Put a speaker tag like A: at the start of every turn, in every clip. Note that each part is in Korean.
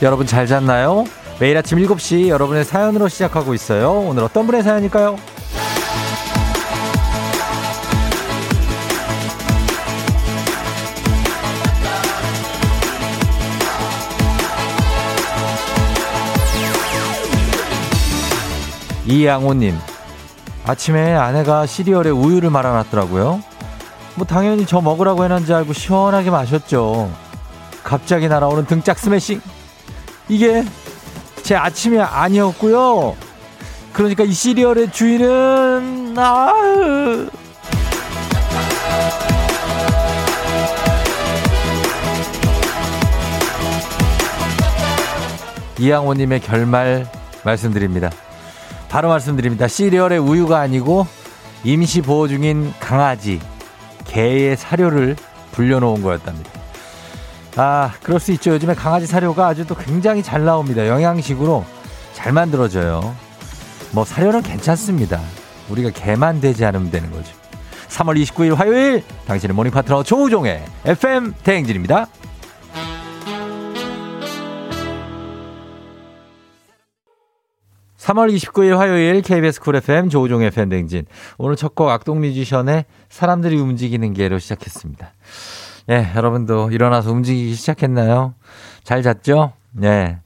A: 여러분 잘 잤나요? 매일 아침 7시 여러분의 사연으로 시작하고 있어요. 오늘 어떤 분의 사연일까요? 이양호님, 아침에 아내가 시리얼에 우유를 말아놨더라고요. 뭐 당연히 저 먹으라고 해놨는지 알고 시원하게 마셨죠. 갑자기 날아오는 등짝 스매싱. 이게 제 아침이 아니었고요. 그러니까 이 시리얼의 주인은 아 이양호님의 결말 말씀드립니다. 바로 말씀드립니다. 시리얼의 우유가 아니고 임시 보호 중인 강아지, 개의 사료를 불려놓은 거였답니다. 아, 그럴 수 있죠. 요즘에 강아지 사료가 아주 또 굉장히 잘 나옵니다. 영양식으로 잘 만들어져요. 뭐 사료는 괜찮습니다. 우리가 개만 되지 않으면 되는 거죠. 3월 29일 화요일 당신의 morning 파트너 조우종의 FM 대행진입니다. 3월 29일 화요일 KBS 쿨 FM 조우종의 FM 대행진. 오늘 첫 곡 악동 뮤지션의 사람들이 움직이는 게로 시작했습니다. 예, 여러분도 일어나서 움직이기 시작했나요? 잘 잤죠? 예.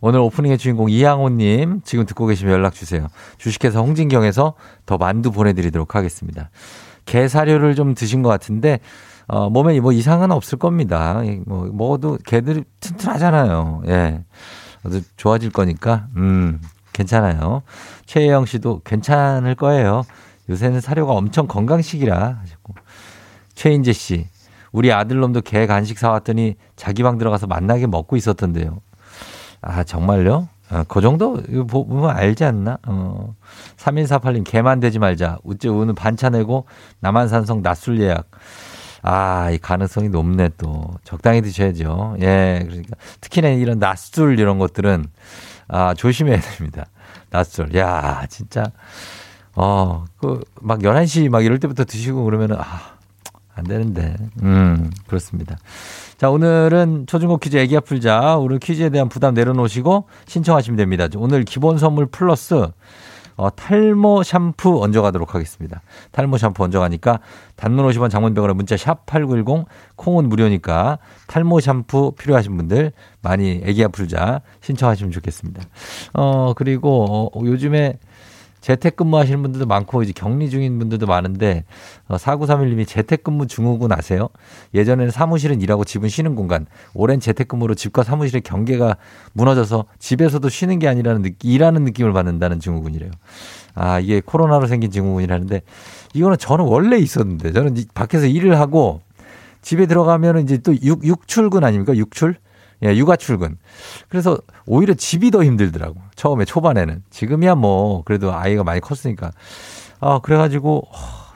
A: 오늘 오프닝의 주인공 이양호님 지금 듣고 계시면 연락 주세요. 주식회사 홍진경에서 더 만두 보내드리도록 하겠습니다. 게 사료를 좀 드신 것 같은데 어, 몸에 뭐 이상은 없을 겁니다. 예, 뭐 먹어도 개들이 튼튼하잖아요. 예. 아주 좋아질 거니까 음 괜찮아요. 최혜영 씨도 괜찮을 거예요. 요새는 사료가 엄청 건강식이라 하셨고 최인재 씨 우리 아들놈도 개 간식 사왔더니 자기 방 들어가서 만나게 먹고 있었던데요. 아, 정말요? 아, 그 정도? 이거 보면 알지 않나? 어. 3148님, 개만 되지 말자. 우째 오늘 반차 내고 남한산성 낮술 예약. 아, 이 가능성이 높네, 또. 적당히 드셔야죠. 예, 그러니까. 특히나 이런 낮술 이런 것들은, 아, 조심해야 됩니다. 낮술. 야, 진짜. 어, 그, 막 11시 막 이럴 때부터 드시고 그러면은, 아, 안 되는데. 음, 그렇습니다. 자, 오늘은 초중고 퀴즈 애기야 풀자. 오늘 퀴즈에 대한 부담 내려놓으시고 신청하시면 됩니다. 오늘 기본 선물 플러스 어, 탈모 샴푸 얹어가도록 하겠습니다. 탈모 샴푸 얹어가니까 단문 50원 장문병으로 문자 샵 8910 콩은 무료니까 탈모 샴푸 필요하신 분들 많이 애기야 풀자 신청하시면 좋겠습니다. 어, 그리고 어, 요즘에 재택근무 하시는 분들도 많고 이제 격리 중인 분들도 많은데 어, 4931님이 재택근무 증후군 아세요? 예전에는 사무실은 일하고 집은 쉬는 공간. 오랜 재택근무로 집과 사무실의 경계가 무너져서 집에서도 쉬는 게 아니라는 느낌, 일하는 느낌을 받는다는 증후군이래요. 아, 이게 코로나로 생긴 증후군이라는데 이거는 저는 원래 있었는데 저는 밖에서 일을 하고 집에 들어가면은 이제 또 육, 육출근 아닙니까? 육출? 예, 육아 출근. 그래서 오히려 집이 더 힘들더라고. 처음에 초반에는. 지금이야 뭐 그래도 아이가 많이 컸으니까. 아, 그래 가지고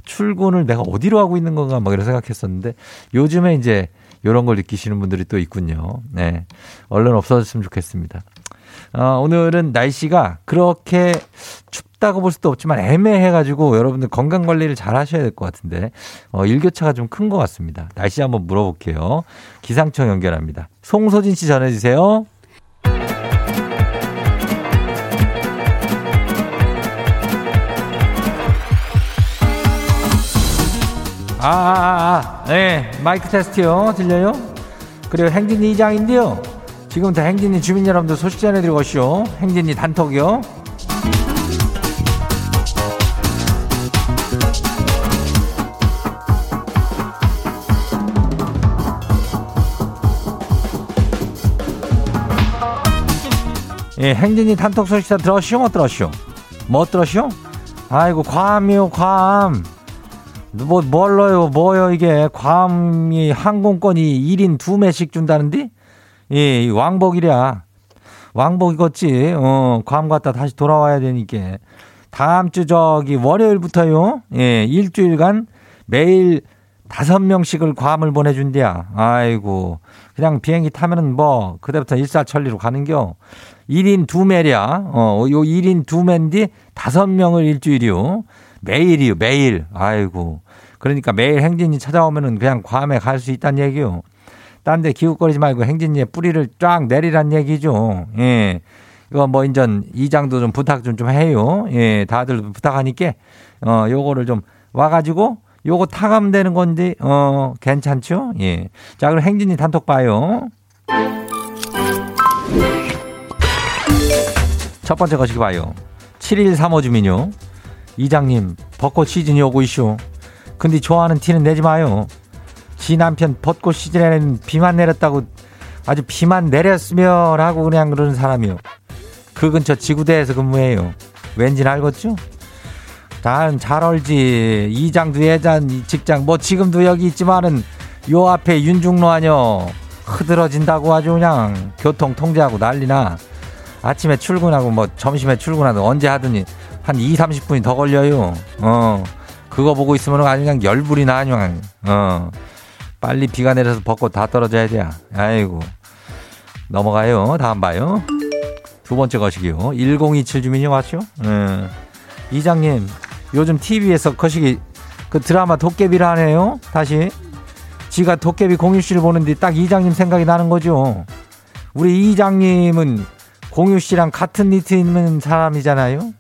A: 출근을 내가 어디로 하고 있는 건가 막 이런 생각했었는데 요즘에 이제 이런 걸 느끼시는 분들이 또 있군요. 네. 얼른 없어졌으면 좋겠습니다. 어, 오늘은 날씨가 그렇게 춥다고 볼 수도 없지만 애매해가지고 여러분들 건강 관리를 잘 하셔야 될 것 같은데 어, 일교차가 좀 큰 것 같습니다. 날씨 한번 물어볼게요. 기상청 연결합니다. 송소진 씨 전해주세요. 아, 아, 아, 아, 네. 마이크 테스트요. 들려요? 그리고 행진이 이장인데요. 지금부터 행진이 주민 여러분들 소식 전해드리고 오시오. 행진이 단톡이요. 예, 행진이 단톡 소식 다 들었시오? 못 들었시오? 못 들었시오? 아이고, 괌이요, 괌. 뭐, 뭘로요, 뭐요, 이게. 괌이 항공권이 1인 2매씩 준다는데? 예, 왕복이랴. 왕복이겠지. 어, 괌 갔다 다시 돌아와야 되니까. 다음 주 저기 월요일부터요. 예, 일주일간 매일 다섯 명씩을 괌을 보내준대야. 아이고. 그냥 비행기 타면은 뭐, 그때부터 일사천리로 가는겨. 1인 2매랴. 어, 요 1인 2매인데 다섯 명을 일주일이요. 매일이요, 매일. 아이고. 그러니까 매일 행진이 찾아오면은 그냥 괌에 갈 수 있다는 얘기요. 딴 데 기웃거리지 말고 행진이의 뿌리를 쫙 내리란 얘기죠. 예. 이거 뭐 인전 이장도 좀 부탁 좀 좀 해요. 예, 다들 부탁하니까 어 요거를 좀 와가지고 요거 타가면 되는 건데 어 괜찮죠? 예. 자 그럼 행진이 단톡 봐요. 첫 번째 거시기 봐요. 7135 주민요. 이장님 벚꽃 시즌이 오고 있쇼. 근데 좋아하는 티는 내지 마요. 지 남편 벚꽃 시즌에는 비만 내렸다고 아주 비만 내렸으면 하고 그냥 그러는 사람이요. 그 근처 지구대에서 근무해요. 왠지 알겠죠? 난 잘 알지. 이장도 예전 직장 뭐 지금도 여기 있지만은 요 앞에 윤중로 아뇨. 흐드러진다고 아주 그냥 교통 통제하고 난리나. 아침에 출근하고 뭐 점심에 출근하도 언제 하더니 한 2, 30분이 더 걸려요. 어. 그거 보고 있으면 아주 그냥 열불이 나, 그냥. 어. 빨리 비가 내려서 벚꽃 다 떨어져야 돼. 아이고. 넘어가요. 다음 봐요. 두 번째 거시기요. 1027 주민이 왔죠? 예. 이장님, 요즘 TV에서 거시기 그 드라마 도깨비를 하네요? 다시. 지가 도깨비 공유 씨를 보는데 딱 이장님 생각이 나는 거죠. 우리 이장님은 공유 씨랑 같은 니트 입는 사람이잖아요?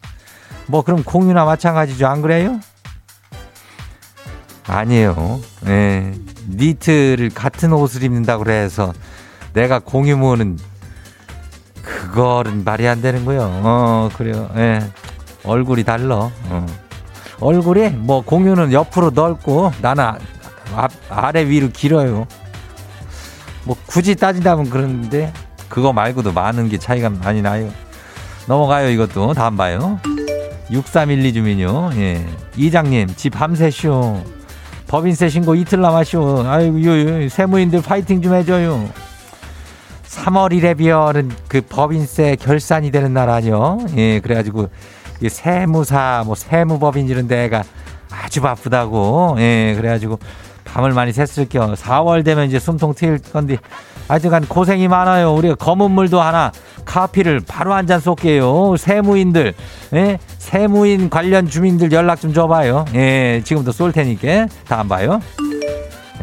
A: 뭐 그럼 공유나 마찬가지죠. 안 그래요? 아니에요. 예. 니트를 같은 옷을 입는다고 그래서 내가 공유모는 그거는 말이 안 되는 거요. 어, 그래요. 예. 얼굴이 달러. 어. 얼굴이 뭐 공유는 옆으로 넓고 나는 앞, 아래 위로 길어요. 뭐 굳이 따진다면 그러는데 그거 말고도 많은 게 차이가 많이 나요. 넘어가요 이것도 다음 봐요. 6312 주민요. 예. 이장님 집 밤새쇼. 법인세 신고 이틀 남았쇼. 아이고 세무인들 파이팅 좀 해줘요. 3월 1에 비열은 그 법인세 결산이 되는 날 아니요. 예, 그래가지고 이 세무사 뭐 세무법인 이런 데가 아주 바쁘다고. 예, 그래가지고 밤을 많이 샜을게요. 4월 되면 이제 숨통 트일 건데 아직간 고생이 많아요. 우리가 검은 물도 하나 카피를 바로 한 잔 쏠게요. 세무인들, 예? 세무인 관련 주민들 연락 좀 줘봐요. 예, 지금도 쏠 테니까. 다음 봐요.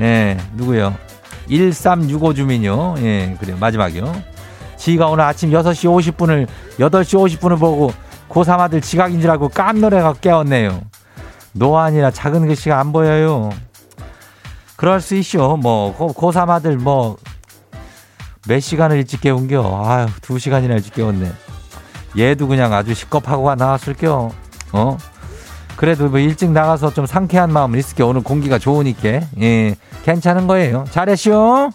A: 예, 누구요? 1365 주민요. 예, 그래요. 마지막이요. 지가 오늘 아침 6시 50분을, 8시 50분을 보고 고3 아들 지각인 줄 알고 깜놀해가 깨웠네요. 노안이라 작은 글씨가 안 보여요. 그럴 수 있쇼. 뭐, 고3 아들 뭐, 몇 시간을 일찍 깨운겨? 아유, 두 시간이나 일찍 깨웠네. 얘도 그냥 아주 시겁하고가 나왔을겨. 어? 그래도 뭐 일찍 나가서 좀 상쾌한 마음은 있을게. 오늘 공기가 좋으니까. 예, 괜찮은 거예요. 잘했쇼.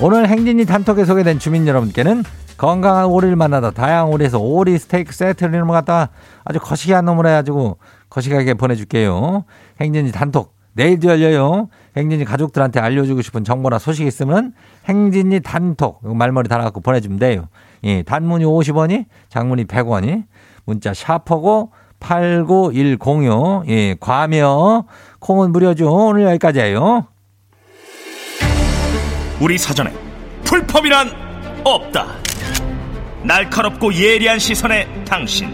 A: 오늘 행진이 단톡에 소개된 주민 여러분께는 건강한 오리를 만나다 다양한 오리에서 오리 스테이크 세트를 갖다 아주 거시기한 놈을 해가지고 거시기하게 보내줄게요. 행진이 단톡 내일도 열려요. 행진이 가족들한테 알려주고 싶은 정보나 소식 있으면 행진이 단톡 말머리 달아갖고 보내주면 돼요. 예, 단문이 50원이 장문이 100원이 문자 샤퍼고 89106 예, 과며 콩은 무료죠. 오늘 여기까지예요.
B: 우리 사전에 풀펌이란 없다. 날카롭고 예리한 시선에 당신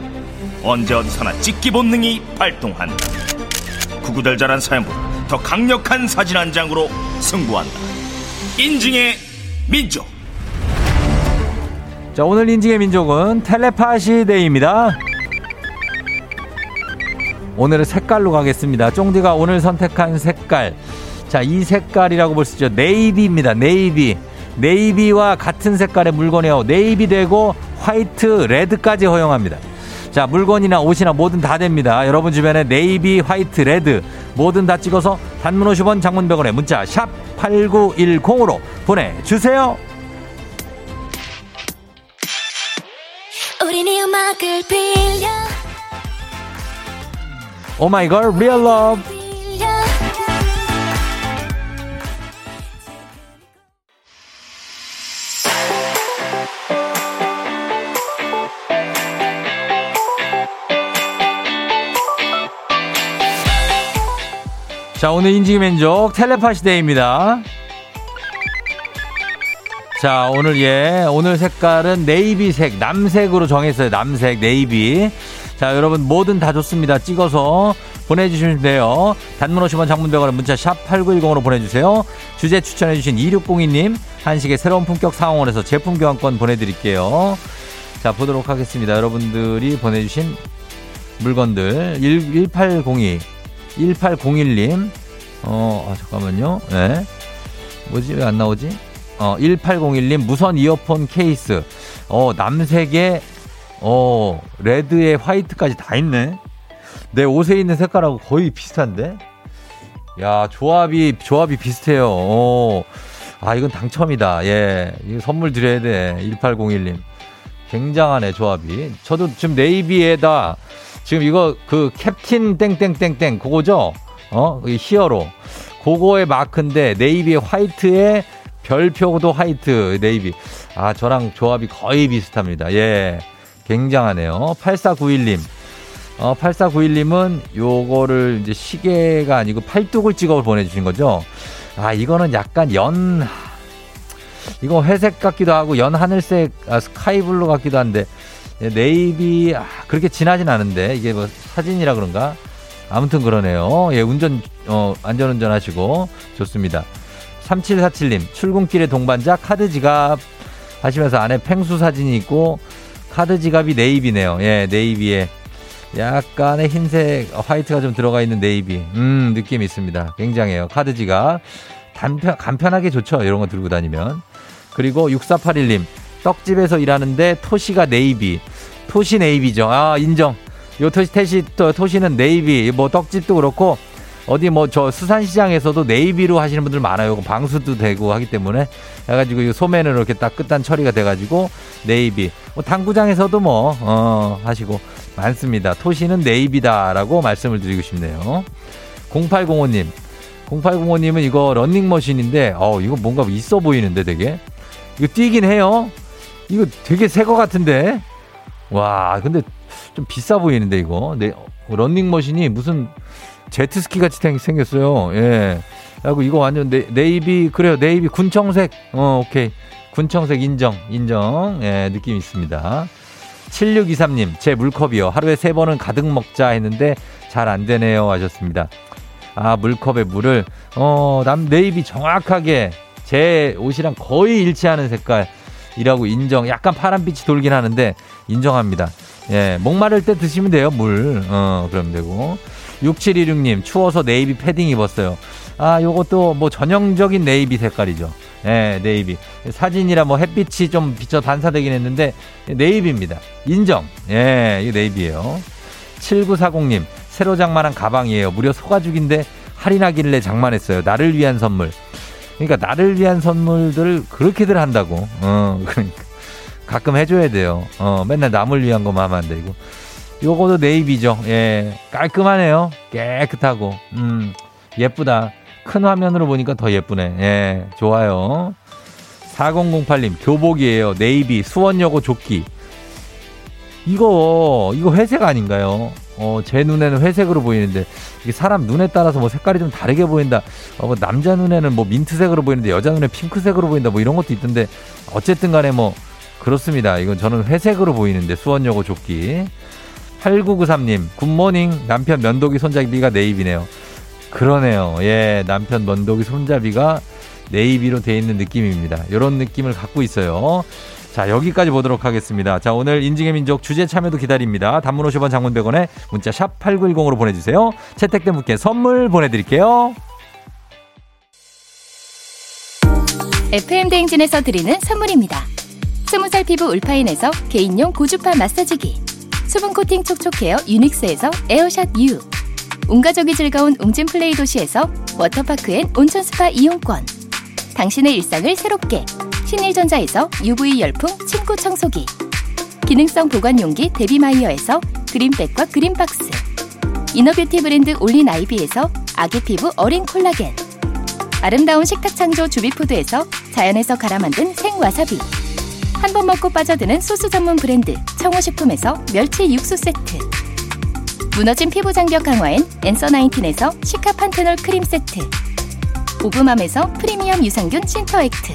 B: 언제 어디서나 찍기 본능이 발동한다. 구구절절한 사연보다 더 강력한 사진 한 장으로 승부한다. 인증의 민족.
A: 자, 오늘 인증의 민족은 텔레파시 day입니다. 오늘은 색깔로 가겠습니다. 쫑디가 오늘 선택한 색깔. 자, 이 색깔이라고 볼 수 있죠. navy입니다. navy. navy와 같은 색깔의 물건이요. 네이비 되고 white, red까지 허용합니다. 자, 물건이나 옷이나 뭐든 다 됩니다. 여러분 주변에 navy, white, red 뭐든 다 찍어서 단문 50원 장문 100원에 문자 샵 8910으로 보내주세요. 오마이걸 Real Love 자, 오늘 인증의 민족 텔레파시 day입니다. 자, 오늘 예, 오늘 색깔은 navy색, 남색으로 정했어요. 남색, 네이비. 자, 여러분 뭐든 다 좋습니다. 찍어서 보내주시면 돼요. 단문 50원 장문백원의 문자 샵 8910으로 보내주세요. 주제 추천해주신 2602님 한식의 새로운 품격 상황원에서 제품 교환권 보내드릴게요. 자 보도록 하겠습니다. 여러분들이 보내주신 물건들 1, 1802 1801님 어 아, 잠깐만요. 네. 뭐지 왜 안 나오지? 어 1801님 무선 이어폰 케이스 어 남색에 어 레드에 화이트까지 다 있네. 내 옷에 있는 색깔하고 거의 비슷한데? 야, 조합이, 조합이 비슷해요. 오. 아, 이건 당첨이다. 예. 이거 선물 드려야 돼. 1801님. 굉장하네, 조합이. 저도 지금 네이비에다 지금 이거 그 캡틴 땡땡땡땡 그거죠? 어? 히어로. 그거의 마크인데 네이비의 화이트에 별표도 white navy. 아, 저랑 조합이 거의 비슷합니다. 예. 굉장하네요. 8491님. 어, 8491님은 요거를 이제 시계가 아니고 팔뚝을 찍어 보내주신 거죠. 아, 이거는 약간 연, 이거 회색 같기도 하고 연 하늘색, 아, sky blue 같기도 한데, 예, 네이비, 아, 그렇게 진하진 않은데, 이게 뭐 사진이라 그런가? 아무튼 그러네요. 예, 운전, 어, 안전운전 하시고, 좋습니다. 3747님, 출근길에 동반자 카드 지갑 하시면서 안에 펭수 사진이 있고, 카드 지갑이 navy네요. 예, navy에 약간의 흰색 white가 좀 들어가 있는 네이비. 음, 느낌 있습니다. 굉장해요. 카드 지갑. 단편, 간편하게 좋죠. 이런 거 들고 다니면. 그리고 6481님. 떡집에서 일하는데 토시가 네이비. 토시 navy죠. 아, 인정. 요 토시, 태시, 또, 토시는 네이비. 뭐 떡집도 그렇고 어디 뭐 저 수산시장에서도 네이비로 하시는 분들 많아요. 방수도 되고 하기 때문에 해가지고 이 소매는 이렇게 딱 끝단 처리가 돼가지고 네이비. 뭐 당구장에서도 뭐, 어, 하시고 많습니다. 토시는 네이비다라고 말씀을 드리고 싶네요. 0805님. 0805님은 이거 런닝머신인데, 어, 이거 뭔가 있어 보이는데 되게. 이거 뛰긴 해요. 이거 되게 새 거 같은데. 와, 근데 좀 비싸 보이는데 이거. 네, 런닝머신이 무슨 제트스키 같이 생겼어요. 예. 그리고 이거 완전 네, 네이비, 그래요. 네이비 군청색. 어, 오케이. 군청색 인정, 인정. 예, 느낌 있습니다. 7623님, 제 물컵이요. 하루에 세 번은 가득 먹자 했는데 잘 안 되네요. 하셨습니다. 아, 물컵에 물을, 어, 남 네이비 정확하게 제 옷이랑 거의 일치하는 색깔 이라고 인정. 약간 파란빛이 돌긴 하는데 인정합니다. 예, 목마를 때 드시면 돼요, 물. 어, 그럼 되고. 6716님, 추워서 네이비 패딩 입었어요. 아, 요것도 뭐 전형적인 네이비 색깔이죠. 예, 네이비. 사진이라 뭐 햇빛이 좀 비쳐 반사되긴 했는데, navy입니다. 인정. 예, 이거 navy예요 7940님, 새로 장만한 가방이에요. 무려 소가죽인데 할인하길래 장만했어요. 나를 위한 선물. 그러니까 나를 위한 선물들을 그렇게들 한다고. 어, 그러니까. 가끔 해줘야 돼요. 어, 맨날 남을 위한 것만 하면 안 되고. 요거도 네이비죠. 예, 깔끔하네요. 깨끗하고. 음, 예쁘다. 큰 화면으로 보니까 더 예쁘네. 예, 좋아요. 4008님, 교복이에요. 네이비, 수원여고 조끼. 이거, 이거 회색 아닌가요? 어, 제 눈에는 회색으로 보이는데, 이게 사람 눈에 따라서 뭐 색깔이 좀 다르게 보인다. 어, 뭐 남자 눈에는 뭐 민트색으로 보이는데, 여자 눈에 핑크색으로 보인다. 뭐 이런 것도 있던데, 어쨌든 간에 뭐, 그렇습니다. 이건 저는 회색으로 보이는데, 수원여고 조끼. 8993님, 굿모닝. 남편 면도기 손잡이가 네이비네요. 그러네요. 예, 남편 면도기 손잡이가 네이비로 돼 있는 느낌입니다. 이런 느낌을 갖고 있어요. 자, 여기까지 보도록 하겠습니다. 자, 오늘 인증의 민족 주제 참여도 기다립니다. 단문 50원 장문 100원에 문자 샵 8910으로 보내주세요. 채택된 분께 선물 보내드릴게요.
C: FM대행진에서 드리는 선물입니다. 스무살 피부 울파인에서 개인용 고주파 마사지기 수분 코팅 촉촉헤어 유닉스에서 에어샷 U 온가족이 즐거운 웅진 플레이 도시에서 워터파크 and 온천 스파 이용권. 당신의 일상을 새롭게 신일전자에서 UV 열풍 침구 청소기. 기능성 보관 용기 데비마이어에서 그린백과 그린박스. 이너뷰티 브랜드 올린 아이비에서 아기 피부 어린 콜라겐. 아름다운 식탁 창조 주비푸드에서 자연에서 갈아 만든 생와사비. 한 번 먹고 빠져드는 소스 전문 브랜드 청호식품에서 멸치 육수 세트. 무너진 피부 장벽 강화엔 엔서 나인틴에서 시카 판테놀 크림 세트 오브맘에서 프리미엄 유산균 신터액트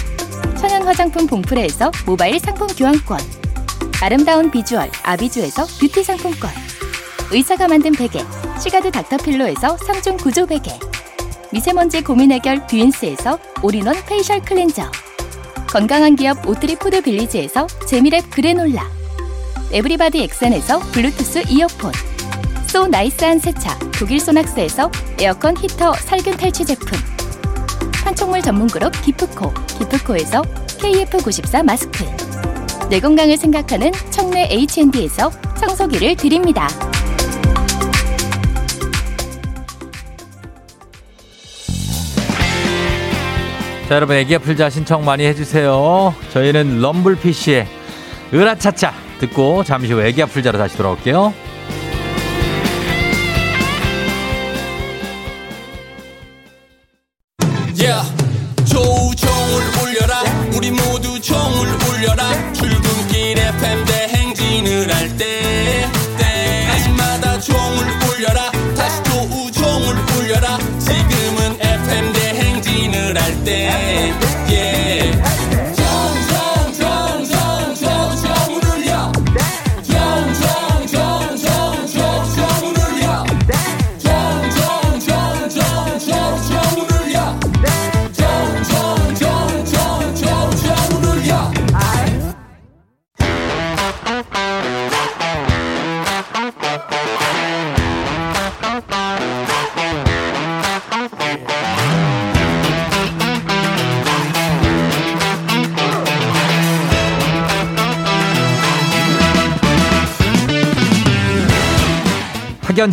C: 천연 화장품 봉프레에서 모바일 상품 교환권. 아름다운 비주얼 아비주에서 뷰티 상품권. 의사가 만든 베개 시가드 닥터필로에서 3중 구조 베개. 미세먼지 고민 해결 뷰인스에서 all-in-one facial cleanser. 건강한 기업 오트리 푸드 빌리지에서 재미랩 그래놀라. everybody 엑센에서 블루투스 이어폰. so nice한 세차 독일 소낙스에서 에어컨 히터 살균 탈취 제품 판촉물 전문 그룹 기프코 기프코에서 KF94 마스크 내 건강을 생각하는 청내 H&D에서 청소기를 드립니다.
A: 자, 여러분, 애기 아플자 신청 많이 해주세요. 저희는 럼블피쉬의 으라차차 듣고 잠시 후 애기 아플자로 다시 돌아올게요.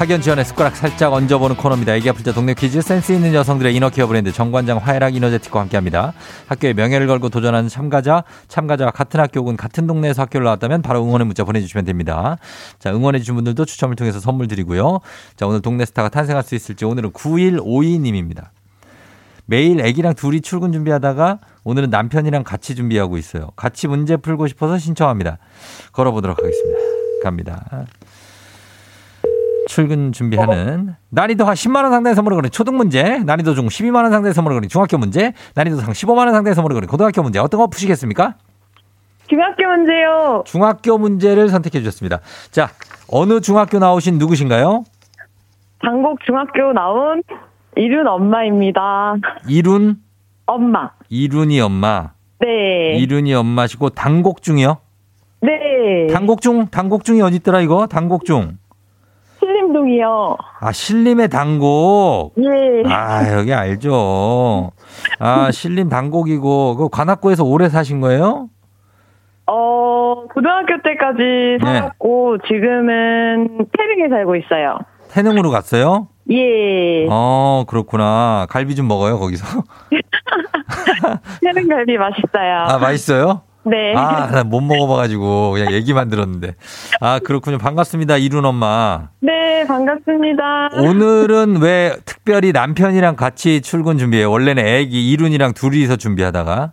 A: 학연 지원의 숟가락 살짝 얹어보는 코너입니다. 애기 아플 때 동네 퀴즈 센스 있는 여성들의 이너케어 브랜드 정관장 화해락 이너제틱과 함께합니다. 학교의 명예를 걸고 도전하는 참가자, 참가자와 같은 학교 혹은 같은 동네에서 학교를 나왔다면 바로 응원의 문자 보내주시면 됩니다. 자, 응원해주신 분들도 추첨을 통해서 선물 드리고요. 자, 오늘 동네 스타가 탄생할 수 있을지 오늘은 9152님입니다. 매일 애기랑 둘이 출근 준비하다가 오늘은 남편이랑 같이 준비하고 있어요. 같이 문제 풀고 싶어서 신청합니다. 걸어보도록 하겠습니다. 갑니다. 출근 준비하는 난이도 한 10만 원 상당의 선물을 거는 초등 문제, 난이도 중 12만 원 상당의 선물을 거는 중학교 문제, 난이도 상 15만 원 상당의 선물을 거는 고등학교 문제 어떤 거 푸시겠습니까?
D: 중학교 문제요.
A: 중학교 문제를 선택해 주셨습니다. 자, 어느 중학교 나오신 누구신가요?
D: 당곡 중학교 나온 이륜 엄마입니다.
A: 이룬,
D: 엄마.
A: 이룬이 엄마,
D: 네.
A: 이룬이 엄마시고 당곡 중이요?
D: 네.
A: 당곡 중, 당곡 중이 어디 있더라 이거? 당곡 중.
D: 신림동이요.
A: 아, 신림의 당곡.
D: 예.
A: 아, 여기 알죠. 아, 신림 당곡이고, 그 관악구에서 오래 사신 거예요?
D: 어, 고등학교 때까지
A: 네.
D: 살았고, 지금은 태릉에 살고 있어요.
A: 태릉으로 갔어요?
D: 예.
A: 어, 그렇구나. 갈비 좀 먹어요, 거기서?
D: 태릉 갈비 맛있어요.
A: 아, 맛있어요?
D: 네.
A: 아, 나못 먹어봐가지고, 그냥 얘기만 들었는데. 아, 그렇군요. 반갑습니다. 이룬 엄마.
D: 네, 반갑습니다.
A: 오늘은 왜 특별히 남편이랑 같이 출근 준비해요? 원래는 애기 이룬이랑 둘이서 준비하다가.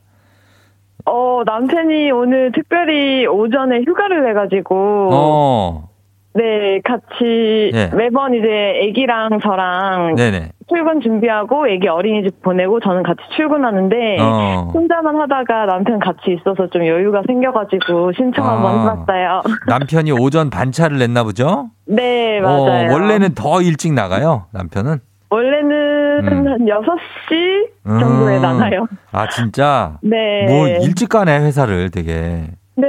D: 어, 남편이 오늘 특별히 오전에 휴가를 내가지고,
A: 어,
D: 네, 같이
A: 네.
D: 매번 이제 애기랑 저랑
A: 네네.
D: 출근 준비하고 애기 어린이집 보내고 저는 같이 출근하는데
A: 어.
D: 혼자만 하다가 남편 같이 있어서 좀 여유가 생겨가지고 신청 한번
A: 아.
D: 해봤어요.
A: 남편이 오전 반차를 냈나 보죠?
D: 네, 맞아요.
A: 어, 원래는 더 일찍 나가요, 남편은?
D: 원래는
A: 음.
D: 한 6시 정도에
A: 음.
D: 나가요.
A: 아, 진짜?
D: 네.
A: 뭐, 일찍 가네, 회사를 되게.
D: 네.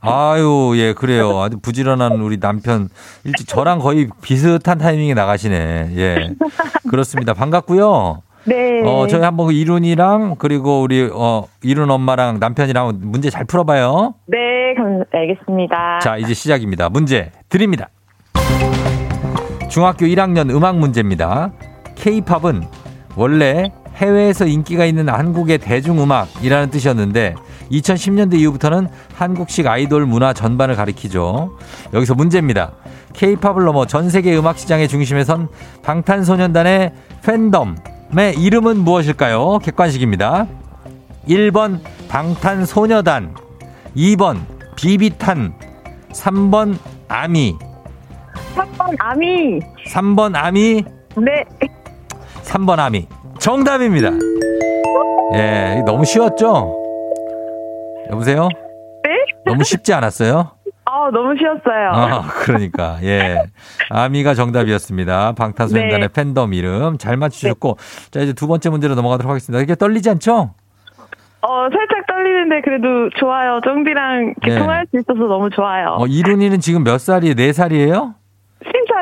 A: 아유, 예, 그래요. 아주 부지런한 우리 남편. 일찍 저랑 거의 비슷한 타이밍에 나가시네. 예. 그렇습니다. 반갑고요.
D: 네.
A: 어, 저희 한번 그 이룬이랑 그리고 우리 어, 이룬 엄마랑 남편이랑 문제 잘 풀어봐요.
D: 네, 감, 알겠습니다.
A: 자, 이제 시작입니다. 문제 드립니다. 중학교 1학년 음악 문제입니다. K-팝은 원래 해외에서 인기가 있는 한국의 대중음악이라는 뜻이었는데 2010년대 이후부터는 한국식 아이돌 문화 전반을 가리키죠. 여기서 문제입니다. K-팝을 넘어 전 세계 음악 시장의 중심에 선 방탄소년단의 팬덤의 이름은 무엇일까요? 객관식입니다. 1번 방탄소녀단, 2번 비비탄, 3번 아미,
D: 3번 아미.
A: 3번 아미,
D: 네.
A: 3번 아미. 정답입니다. 예, 너무 쉬웠죠? 여보세요?
D: 네?
A: 너무 쉽지 않았어요?
D: 아, 너무 쉬웠어요.
A: 아, 그러니까, 예. 아미가 정답이었습니다. 방탄소년단의
D: 네.
A: 팬덤 이름 잘 맞추셨고. 자, 이제 두 번째 문제로 넘어가도록 하겠습니다. 이게 떨리지 않죠?
D: 어, 살짝 떨리는데 그래도 좋아요. 쫑디랑
A: 네.
D: 통화할 수 있어서 너무 좋아요.
A: 어, 이룬이는 지금 몇 살이에요? 네 살이에요?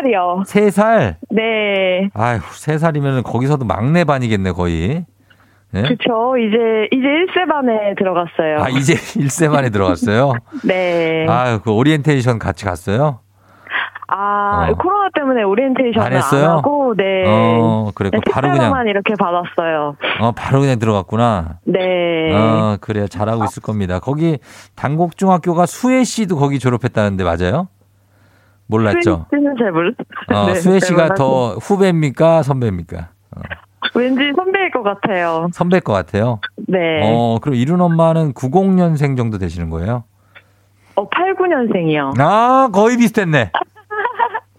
D: 세 살이요.
A: 세 살?
D: 네.
A: 아휴, 세 살이면 거기서도 막내 반이겠네, 거의. 예?
D: 그쵸. 이제, 이제 1세 반에 들어갔어요.
A: 아, 이제 1세 반에 들어갔어요?
D: 네.
A: 아유, 그 오리엔테이션 같이 갔어요?
D: 아,
A: 어.
D: 코로나 때문에 오리엔테이션을
A: 안
D: 안,
A: 했어요?
D: 하고, 네.
A: 어, 그래. 그 바로 그냥,
D: 만 이렇게 받았어요.
A: 어, 바로 그냥 들어갔구나.
D: 네.
A: 어, 그래요. 잘하고 있을 겁니다. 거기 단곡중학교가 수혜 씨도 거기 졸업했다는데 맞아요? 몰랐죠?
D: 수혜씨는 잘 몰랐.
A: 어,
D: 네,
A: 수혜
D: 잘
A: 씨가
D: 몰랐어요.
A: 더 후배입니까? 선배입니까? 어,
D: 왠지 선배일 것 같아요.
A: 선배일 것 같아요.
D: 네.
A: 어, 그럼 이룬 엄마는 90년생 정도 되시는 거예요?
D: 어, 8, 9년생이요.
A: 아, 거의 비슷했네.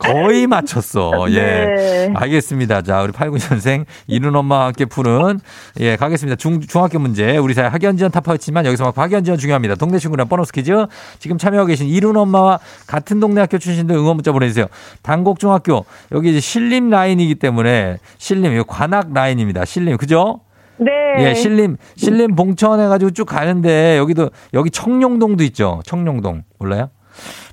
A: 거의 맞췄어. 예.
D: 네.
A: 알겠습니다. 자, 우리 89년생 이룬 엄마와 함께 푸는 예, 가겠습니다. 중 중학교 문제. 우리 사회 학연 지원 타파였지만 여기서 막 학연 지원 중요합니다. 동네 친구랑 보너스 퀴즈. 지금 참여하고 계신 이룬 엄마와 같은 동네 학교 출신들 응원 문자 보내 주세요. 단곡 중학교. 여기 이제 신림 라인이기 때문에 신림 이거 관악 라인입니다. 신림. 그죠?
D: 네.
A: 예, 신림, 신림 봉천 해가지고 쭉 가는데 여기도, 여기 청룡동도 있죠. 청룡동. 몰라요?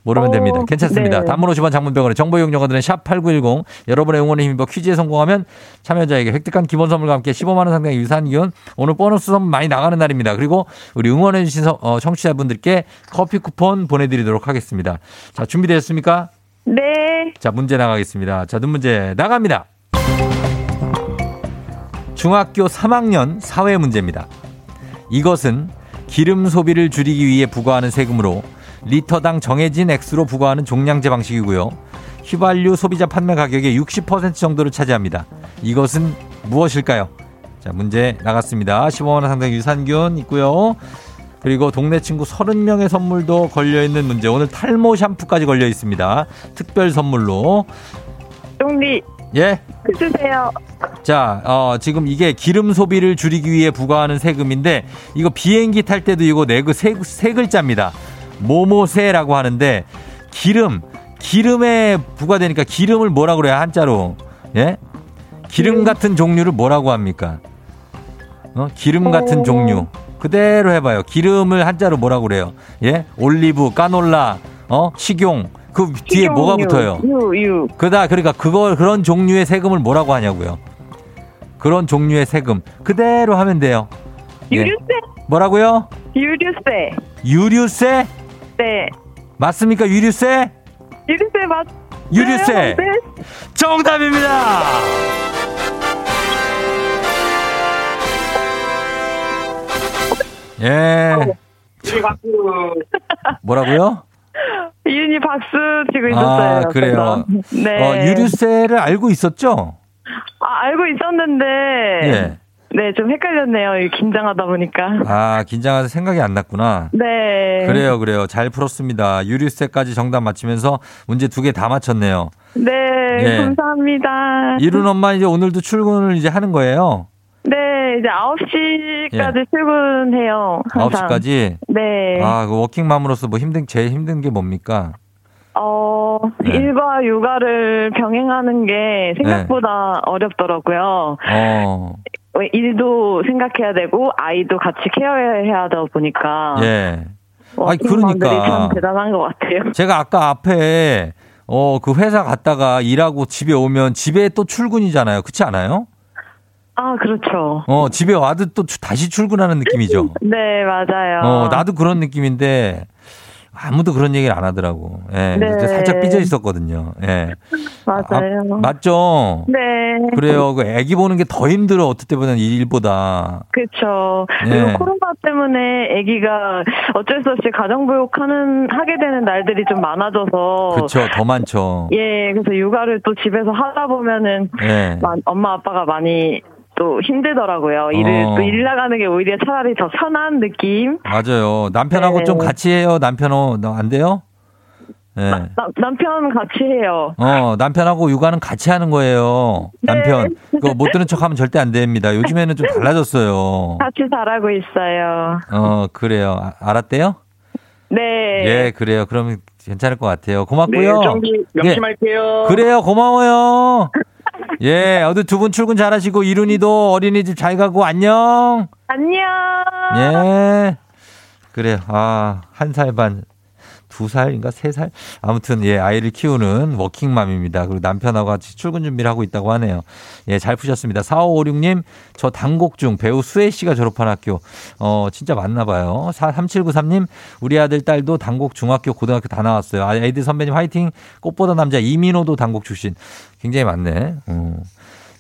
A: 모르면
D: 어,
A: 됩니다. 괜찮습니다.
D: 네.
A: 단문 50원 장문병원에 정보 이용료가들은 샵8910 여러분의 응원에 힘입어 퀴즈에 성공하면 참여자에게 획득한 기본 선물과 함께 15만 원 상당의 유산균 오늘 보너스 선물 많이 나가는 날입니다. 그리고 우리 응원해 주신 서- 어, 청취자분들께 커피 쿠폰 보내드리도록 하겠습니다. 자, 준비되셨습니까?
D: 네.
A: 자, 문제 나가겠습니다. 자, 눈 문제 나갑니다. 중학교 3학년 사회 문제입니다. 이것은 기름 소비를 줄이기 위해 부과하는 세금으로 리터당 정해진 액수로 부과하는 종량제 방식이고요. 휘발유 소비자 판매 가격의 60% 정도를 차지합니다. 이것은 무엇일까요? 자, 문제 나갔습니다. 15만원 상당의 유산균 있고요. 그리고 동네 친구 30명의 선물도 걸려있는 문제. 오늘 탈모 샴푸까지 걸려 있습니다. 특별 선물로.
D: 쫑디,
A: 예.
D: 주세요.
A: 자, 어, 지금 이게 기름 소비를 줄이기 위해 부과하는 세금인데 이거 비행기 탈 때도 이거 내그 세, 세 글자입니다. 모모세라고 하는데 기름, 기름에 부과되니까 기름을 뭐라 그래요? 한자로. 예? 기름 같은 종류를 뭐라고 합니까? 어? 기름 같은
D: 어.
A: 종류. 그대로 해봐요. 기름을 한자로 뭐라고 그래요? 예? 올리브, 까놀라, 어? 식용. 그 뒤에 뭐가
D: 식용유,
A: 붙어요?
D: 유, 유.
A: 그다 그러니까 그걸 그런 종류의 세금을 뭐라고 하냐고요. 그런 종류의 세금 그대로 하면 돼요. 예.
D: 유류세?
A: 뭐라고요?
D: 유류세.
A: 유류세
D: 네.
A: 맞습니까? 유류세?
D: 유류세 맞,
A: 유류세
D: 네.
A: 정답입니다. 예. 뭐라고요?
D: 이윤이 박수 치고 있었어요.
A: 아, 그래요.
D: 네.
A: 어, 유류세를 알고 있었죠?
D: 아, 알고 있었는데.
A: 예.
D: 네, 좀 헷갈렸네요. 이 긴장하다 보니까.
A: 아, 긴장해서 생각이 안 났구나.
D: 네.
A: 그래요, 그래요. 잘 풀었습니다. 유류세까지 정답 맞히면서 문제 두 개 다 맞췄네요.
D: 네,
A: 예.
D: 감사합니다.
A: 이룬 엄마 이제 오늘도 출근을 이제 하는 거예요.
D: 네, 이제 9시까지 출근해요. 항상.
A: 9시까지.
D: 네.
A: 아, 그 워킹맘으로서 뭐 힘든, 제일 힘든 게 뭡니까?
D: 어,
A: 네.
D: 일과 육아를 병행하는 게 생각보다 어렵더라고요.
A: 어,
D: 왜 일도 생각해야 되고 아이도 같이 케어해야 하다 보니까
A: 예. 아니,
D: 워킹맘들이
A: 그러니까.
D: 참 대단한 것 같아요.
A: 제가 아까 앞에, 어, 그 회사 갔다가 일하고 집에 오면 집에 또 출근이잖아요. 그렇지 않아요?
D: 아, 그렇죠.
A: 어, 집에 와도 또 주- 다시 출근하는 느낌이죠.
D: 네, 맞아요.
A: 어, 나도 그런 느낌인데 아무도 그런 얘기를 안 하더라고. 예.
D: 네.
A: 살짝 삐져 있었거든요. 예.
D: 맞아요.
A: 아, 맞죠?
D: 네.
A: 그래요. 그 애기 보는 게 더 힘들어. 어떨 때보다는 이 일보다.
D: 그렇죠.
A: 네.
D: 그리고 코로나 때문에 아기가 어쩔 수 없이 가정보육 하는 하게 되는 날들이 좀 많아져서
A: 그렇죠. 더 많죠.
D: 예, 그래서 육아를 또 집에서 하다 보면은
A: 예.
D: 마- 엄마 아빠가 많이 또 힘들더라고요. 일을
A: 어.
D: 또일 나가는 게 오히려 차라리 더 편한 느낌.
A: 맞아요. 남편하고
D: 네.
A: 좀 같이 해요. 남편은 안 돼요? 예.
D: 나- 남편 같이 해요.
A: 어, 남편하고 육아는 같이 하는 거예요.
D: 네.
A: 남편. 그거 못 들은 척 하면 절대 안 됩니다. 요즘에는 좀 달라졌어요.
D: 같이 잘하고 있어요.
A: 어, 그래요. 아, 알았대요?
D: 네.
A: 예, 그래요. 그러면 괜찮을 것 같아요.
E: 네,
A: 고맙고요.
E: 정기 명심할게요.
A: 그래요. 고마워요. 예, 어디 두분 출근 잘하시고 이룬이도 어린이집 잘 가고 안녕.
D: 안녕.
A: 예. 그래요. 아, 한 살 반. 두 살인가 세 살? 아무튼 예 아이를 키우는 워킹맘입니다. 그리고 남편하고 같이 출근 준비를 하고 있다고 하네요. 예잘 푸셨습니다. 4556님 저 당곡 중 배우 수혜 씨가 졸업한 학교 어 진짜 맞나 봐요. 3793님 우리 아들 딸도 당곡 중학교 고등학교 다 나왔어요. 아, 아이들 선배님 화이팅. 꽃보다 남자 이민호도 당곡 출신. 굉장히 많네. 어.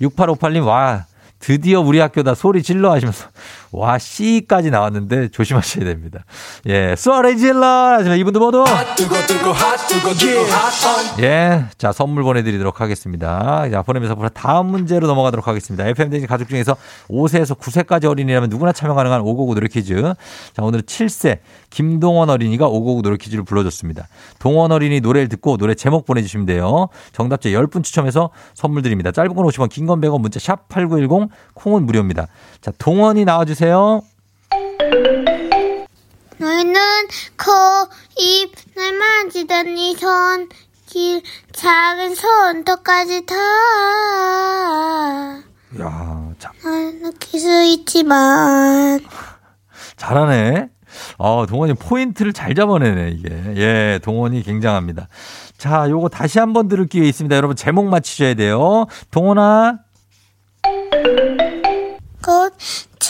A: 6858님 와 드디어 우리 학교다 소리 질러 하시면서 와 C까지 나왔는데 조심하셔야 됩니다. 예, 질러 하시면 이분들 모두
F: 핫
A: 예, 자 선물 보내드리도록 하겠습니다. 자 보내면서 다음 문제로 넘어가도록 하겠습니다. FM 대진 가족 중에서 5세에서 9세까지 어린이라면 누구나 참여 가능한 599 노래 퀴즈. 자 오늘은 7세 김동원 어린이가 599 노래 퀴즈를 불러줬습니다. 동원 어린이 노래를 듣고 노래 제목 보내주시면 돼요. 정답자 10분 추첨해서 선물 드립니다. 짧은 건 50원, 긴 건 100원, 문자 샵 #8910 콩은 무료입니다. 자 동원이 나와주세요.
G: 너희는 코, 입, 날 만지더니 손, 길, 작은 손톱까지 다.
A: 야, 자,
G: 난 느낄 수 있지만.
A: 잘하네. 어, 동원이 포인트를 잘 잡아내네, 이게. 예, 동원이 굉장합니다. 자, 요거 다시 한번 들을 기회 있습니다. 여러분, 제목 맞히셔야 돼요. 동원아.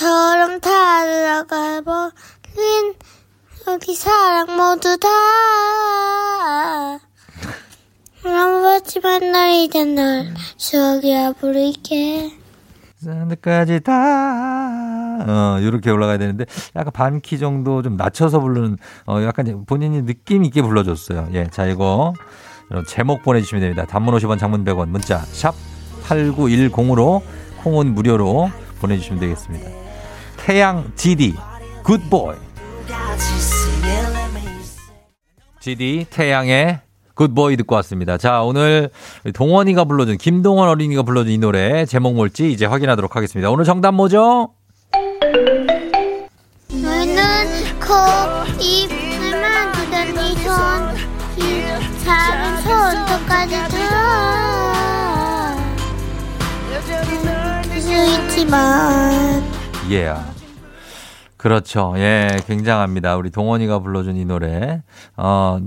G: 꽃처럼 다 들어가 버린 여기 사랑 모두 다. 너무 봤지만 널 이제 널 추억이라 부를게.
A: 산드까지 다. 어, 요렇게 올라가야 되는데, 약간 반 키 정도 좀 낮춰서 부르는, 어, 약간 본인이 느낌 있게 불러줬어요. 예, 자, 이거. 제목 보내주시면 됩니다. 단문 50원, 장문 100원, 문자, 샵 8910으로, 콩은 무료로 보내주시면 되겠습니다. 태양 GD, 굿보이. GD, 태양의 굿보이 듣고 왔습니다. 자, 오늘 동원이가 불러준, 김동원 어린이가 불러준 이 노래 제목 뭘지 이제 확인하도록 하겠습니다. 오늘 정답 뭐죠?
G: 너희는 코, 입, 날 만지더니 손, 길, 작은 손톱까지 다. 느낄 수 있지만.
A: 예. 그렇죠. 예, 굉장합니다. 우리 동원이가 불러준 이 노래. 어,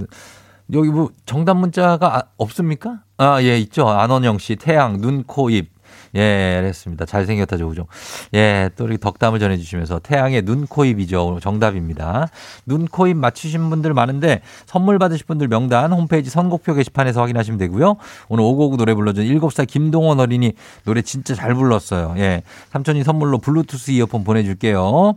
A: 여기 뭐 정답 문자가 아- 없습니까? 아, 예, 있죠. 안원영 씨, 태양, 눈, 코, 입. 예, 했습니다. 잘생겼다, 조우종. 예, 또 이렇게 덕담을 전해주시면서 태양의 눈, 코, 입이죠. 정답입니다. 눈, 코, 입 맞추신 분들 많은데 선물 받으실 분들 명단 홈페이지 선곡표 게시판에서 확인하시면 되고요. 오늘 오고구 노래 불러준 7살 김동원 어린이 노래 진짜 잘 불렀어요. 예. 삼촌이 선물로 블루투스 이어폰 보내줄게요.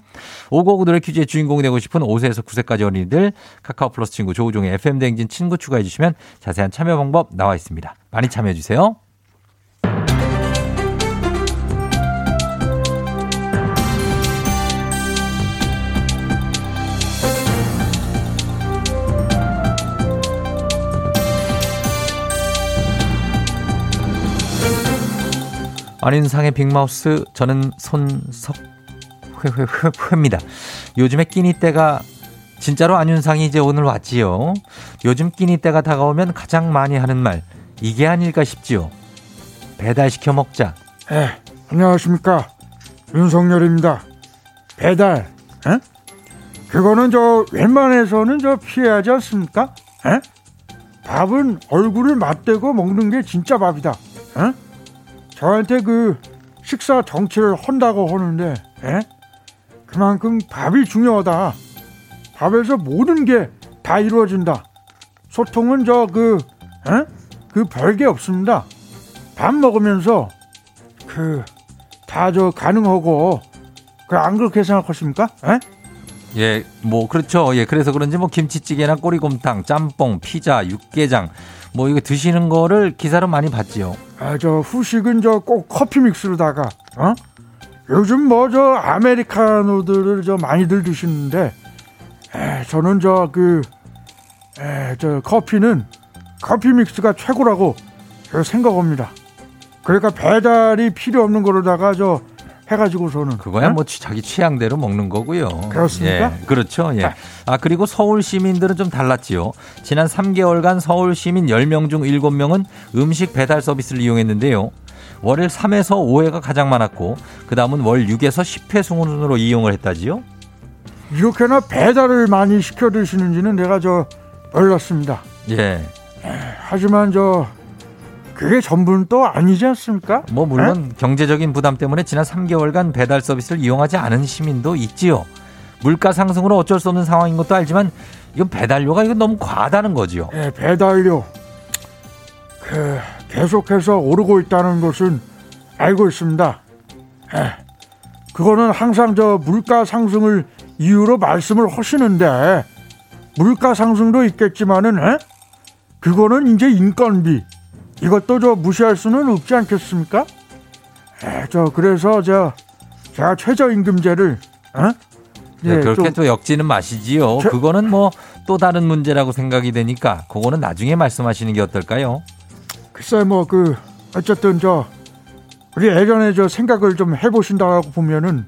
A: 오고구 노래 퀴즈의 주인공이 되고 싶은 5세에서 9세까지 어린이들 카카오 플러스 친구 조우종의 FM 대행진 친구 추가해 주시면 자세한 참여 방법 나와 있습니다. 많이 참여해 주세요. 안윤상의 빅마우스 저는 손석 회회회입니다. 요즘에 끼니 때가 진짜로 안윤상이 이제 오늘 왔지요. 요즘 끼니 때가 다가오면 가장 많이 하는 말 이게 아닐까 싶지요. 배달 시켜 먹자.
H: 예, 안녕하십니까. 윤석열입니다. 배달, 에? 그거는 저 웬만해서는 저 피해야지 않습니까? 에? 밥은 얼굴을 맞대고 먹는 게 진짜 밥이다. 에? 저한테 그 식사 정치를 한다고 하는데 에? 그만큼 밥이 중요하다. 밥에서 모든 게 다 이루어진다. 소통은 저그 그 별게 없습니다. 밥 먹으면서 그 다 저 가능하고 그 안 그렇게 생각하십니까? 에?
A: 예, 뭐 그렇죠. 예, 그래서 그런지 뭐 김치찌개나 꼬리곰탕, 짬뽕, 피자, 육개장 뭐 이거 드시는 거를 기사로 많이 봤지요.
H: 아, 저 후식은 저 꼭 커피 믹스로다가 어? 요즘 뭐 저 아메리카노들을 저 많이들 드시는데 에, 저는 저그 에, 저 커피는 커피 믹스가 최고라고 생각합니다. 그러니까 배달이 필요 없는 거로다가 저 해가지고서는
A: 그거야 네? 뭐 자기 취향대로 먹는 거고요.
H: 그렇습니까?
A: 예, 그렇죠. 예. 아 그리고 서울 시민들은 좀 달랐지요. 지난 3개월간 서울 시민 10명 중 7명은 음식 배달 서비스를 이용했는데요. 월일 3에서 5회가 가장 많았고 그다음은 월 6에서 10회 순으로 이용을 했다지요.
H: 이렇게나 배달을 많이 시켜 드시는지는 내가 저 몰랐습니다.
A: 예.
H: 하지만 저 그게 전부는 또 아니지 않습니까?
A: 뭐 물론 에? 경제적인 부담 때문에 지난 3개월간 배달 서비스를 이용하지 않은 시민도 있지요. 물가 상승으로 어쩔 수 없는 상황인 것도 알지만 이건 배달료가 이건 너무 과하다는 거지요.
H: 네, 배달료 그 계속해서 오르고 있다는 것은 알고 있습니다. 에, 그거는 항상 저 물가 상승을 이유로 말씀을 하시는데 물가 상승도 있겠지만은 에? 그거는 이제 인건비 이것도 저 무시할 수는 없지 않겠습니까? 에, 저 그래서 저 제가 최저임금제를 어?
A: 네, 그렇게 또 역지는 마시지요. 저, 그거는 뭐 또 다른 문제라고 생각이 되니까 그거는 나중에 말씀하시는 게 어떨까요?
H: 글쎄 뭐 그 어쨌든 저 우리 예전에 저 생각을 좀 해보신다고 보면은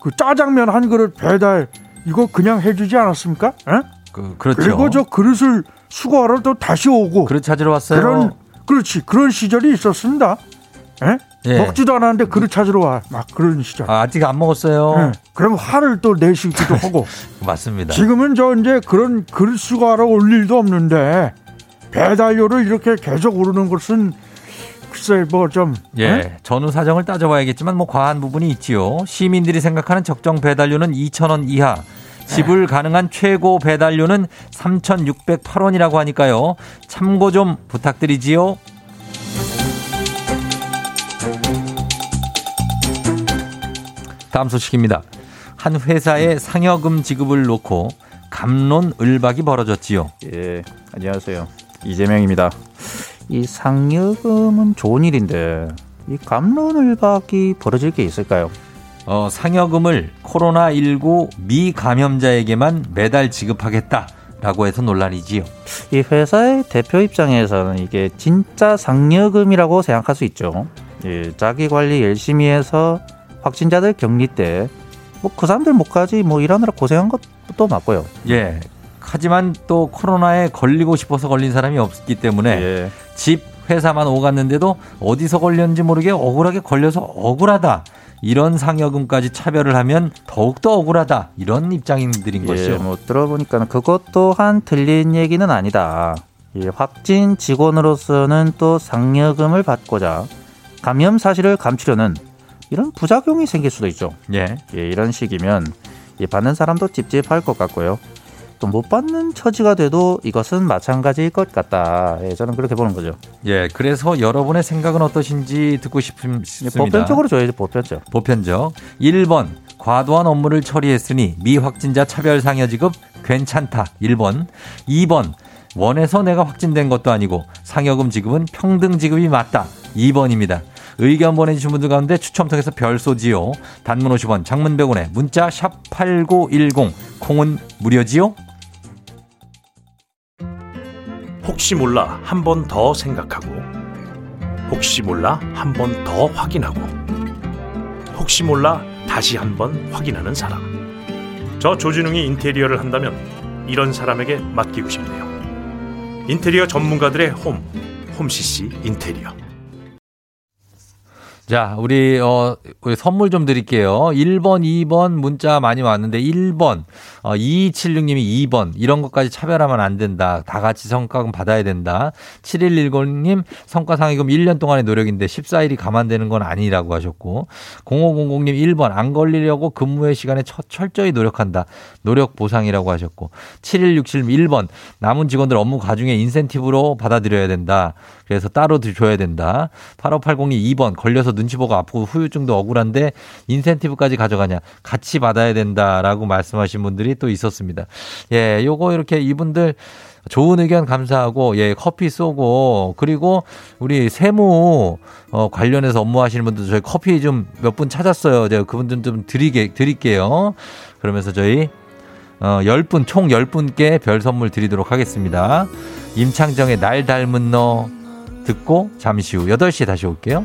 H: 그 짜장면 한 그릇 배달 이거 그냥 해주지 않았습니까? 에?
A: 그, 그렇죠.
H: 그리고 저 그릇을 수거하러 또 다시 오고
A: 그릇 찾으러 왔어요.
H: 그런 그렇지 그런 시절이 있었습니다. 에? 예. 먹지도 않았는데 그릇 찾으러 와. 막 그런 시절.
A: 아, 아직 안 먹었어요. 예.
H: 그럼 화를 또 내시기도 하고.
A: 맞습니다.
H: 지금은 저 이제 그런 그릇 수거하러 올 일도 없는데 배달료를 이렇게 계속 오르는 것은 글쎄 뭐좀
A: 예. 에? 전후 사정을 따져봐야겠지만 뭐 과한 부분이 있지요. 시민들이 생각하는 적정 배달료는 2,000원 이하. 지불 네. 가능한 최고 배달료는 3,608원이라고 하니까요. 참고 좀 부탁드리지요. 다음 소식입니다. 한 회사의 상여금 지급을 놓고 감론 을박이 벌어졌지요.
E: 예, 안녕하세요. 이재명입니다. 이 상여금은 좋은 일인데 이 감론 을박이 벌어질 게 있을까요?
A: 어, 상여금을 코로나19 미감염자에게만 매달 지급하겠다 라고 해서 논란이지요.
E: 이 회사의 대표 입장에서는 이게 진짜 상여금이라고 생각할 수 있죠. 예, 자기 관리 열심히 해서 확진자들 격리 때 뭐 그 사람들 못가지 뭐 일하느라 고생한 것도 맞고요.
A: 예. 하지만 또 코로나에 걸리고 싶어서 걸린 사람이 없기 때문에 예. 집 회사만 오갔는데도 어디서 걸렸는지 모르게 억울하게 걸려서 억울하다. 이런 상여금까지 차별을 하면 더욱더 억울하다. 이런 입장인들인 예, 것이죠.
E: 뭐 들어보니까 그것 또한 틀린 얘기는 아니다. 예, 확진 직원으로서는 또 상여금을 받고자 감염 사실을 감추려는 이런 부작용이 생길 수도 있죠.
A: 예.
E: 예 이런 식이면 예, 받는 사람도 찝찝할 것 같고요. 또 못 받는 처지가 돼도 이것은 마찬가지일 것 같다. 예, 저는 그렇게 보는 거죠.
A: 예, 그래서 여러분의 생각은 어떠신지 듣고 싶습니다. 예,
E: 보편적으로 줘야지 보편적.
A: 보편적. 1번 과도한 업무를 처리했으니 미확진자 차별 상여 지급 괜찮다. 1번. 2번 원해서 내가 확진된 것도 아니고 상여금 지급은 평등 지급이 맞다. 2번입니다. 의견 보내주신 분들 가운데 추첨 통해서 별 쏘지요. 단문 50원, 장문 100원에 문자 샵 8910, 콩은 무료지요?
B: 혹시 몰라 한 번 더 생각하고 혹시 몰라 한 번 더 확인하고 혹시 몰라 다시 한 번 확인하는 사람. 저 조진웅이 인테리어를 한다면 이런 사람에게 맡기고 싶네요. 인테리어 전문가들의 홈 홈CC 인테리어
A: 자, 우리, 어, 우리 선물 좀 드릴게요. 1번, 2번 문자 많이 왔는데 1번, 어, 2276님이 2번, 이런 것까지 차별하면 안 된다. 다 같이 성과금 받아야 된다. 7110님, 성과상위금 1년 동안의 노력인데 14일이 감안되는 건 아니라고 하셨고, 0500님 1번, 안 걸리려고 근무의 시간에 처, 철저히 노력한다. 노력 보상이라고 하셨고, 7167님 1번, 남은 직원들 업무 과중에 인센티브로 받아들여야 된다. 그래서 따로 줘야 된다. 8580이 2번, 걸려서 눈치 보고 아프고 후유증도 억울한데 인센티브까지 가져가냐. 같이 받아야 된다라고 말씀하신 분들이 또 있었습니다. 예, 요거 이렇게 이분들 좋은 의견 감사하고 예 커피 쏘고 그리고 우리 세무 어 관련해서 업무하시는 분들 저희 커피 좀 몇 분 찾았어요. 제가 그분들 좀 드리게 드릴게요. 그러면서 저희 어 10분 총 10분께 별 선물 드리도록 하겠습니다. 임창정의 날 닮은 너 듣고 잠시 후 8시에 다시 올게요.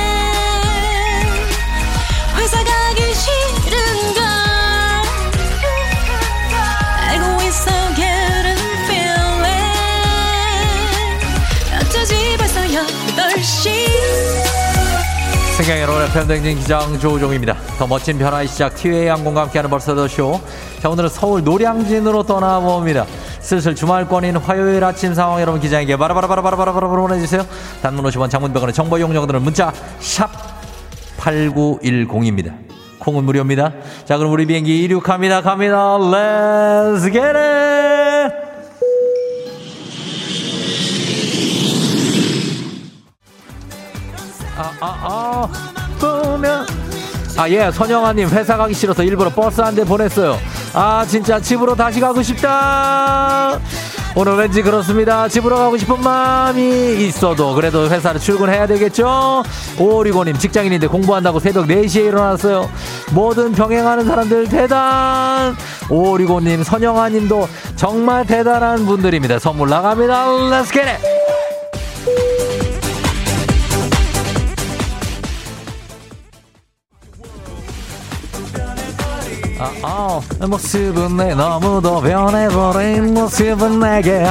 A: 승경 여러분의 팬댕진 기장 조우종입니다. 더 멋진 변화의 시작 티웨이 항공과 함께하는 벌써더 쇼. 자 오늘은 서울 노량진으로 떠나봅니다. 슬슬 주말권인 화요일 아침 상황 여러분 기장에게 바라바라바라바라바라 보내주세요. 단문 50원 장문병원의 정보 이용료들은 문자 샵 8910입니다. 콩은 무료입니다. 자 그럼 우리 비행기 이륙합니다. 갑니다. Let's get it! 아, 아, 아, 보면. 아, 예, 선영아님, 회사 가기 싫어서 일부러 버스 한 대 보냈어요. 아, 진짜 집으로 다시 가고 싶다. 오늘 왠지 그렇습니다. 집으로 가고 싶은 마음이 있어도 그래도 회사를 출근해야 되겠죠? 오리고님, 직장인인데 공부한다고 새벽 4시에 일어났어요. 뭐든 병행하는 사람들 대단! 오리고님, 선영아님도 정말 대단한 분들입니다. 선물 나갑니다. Let's get it! 아, 아, 모습은 내 너무도 변해버린 모습은 내게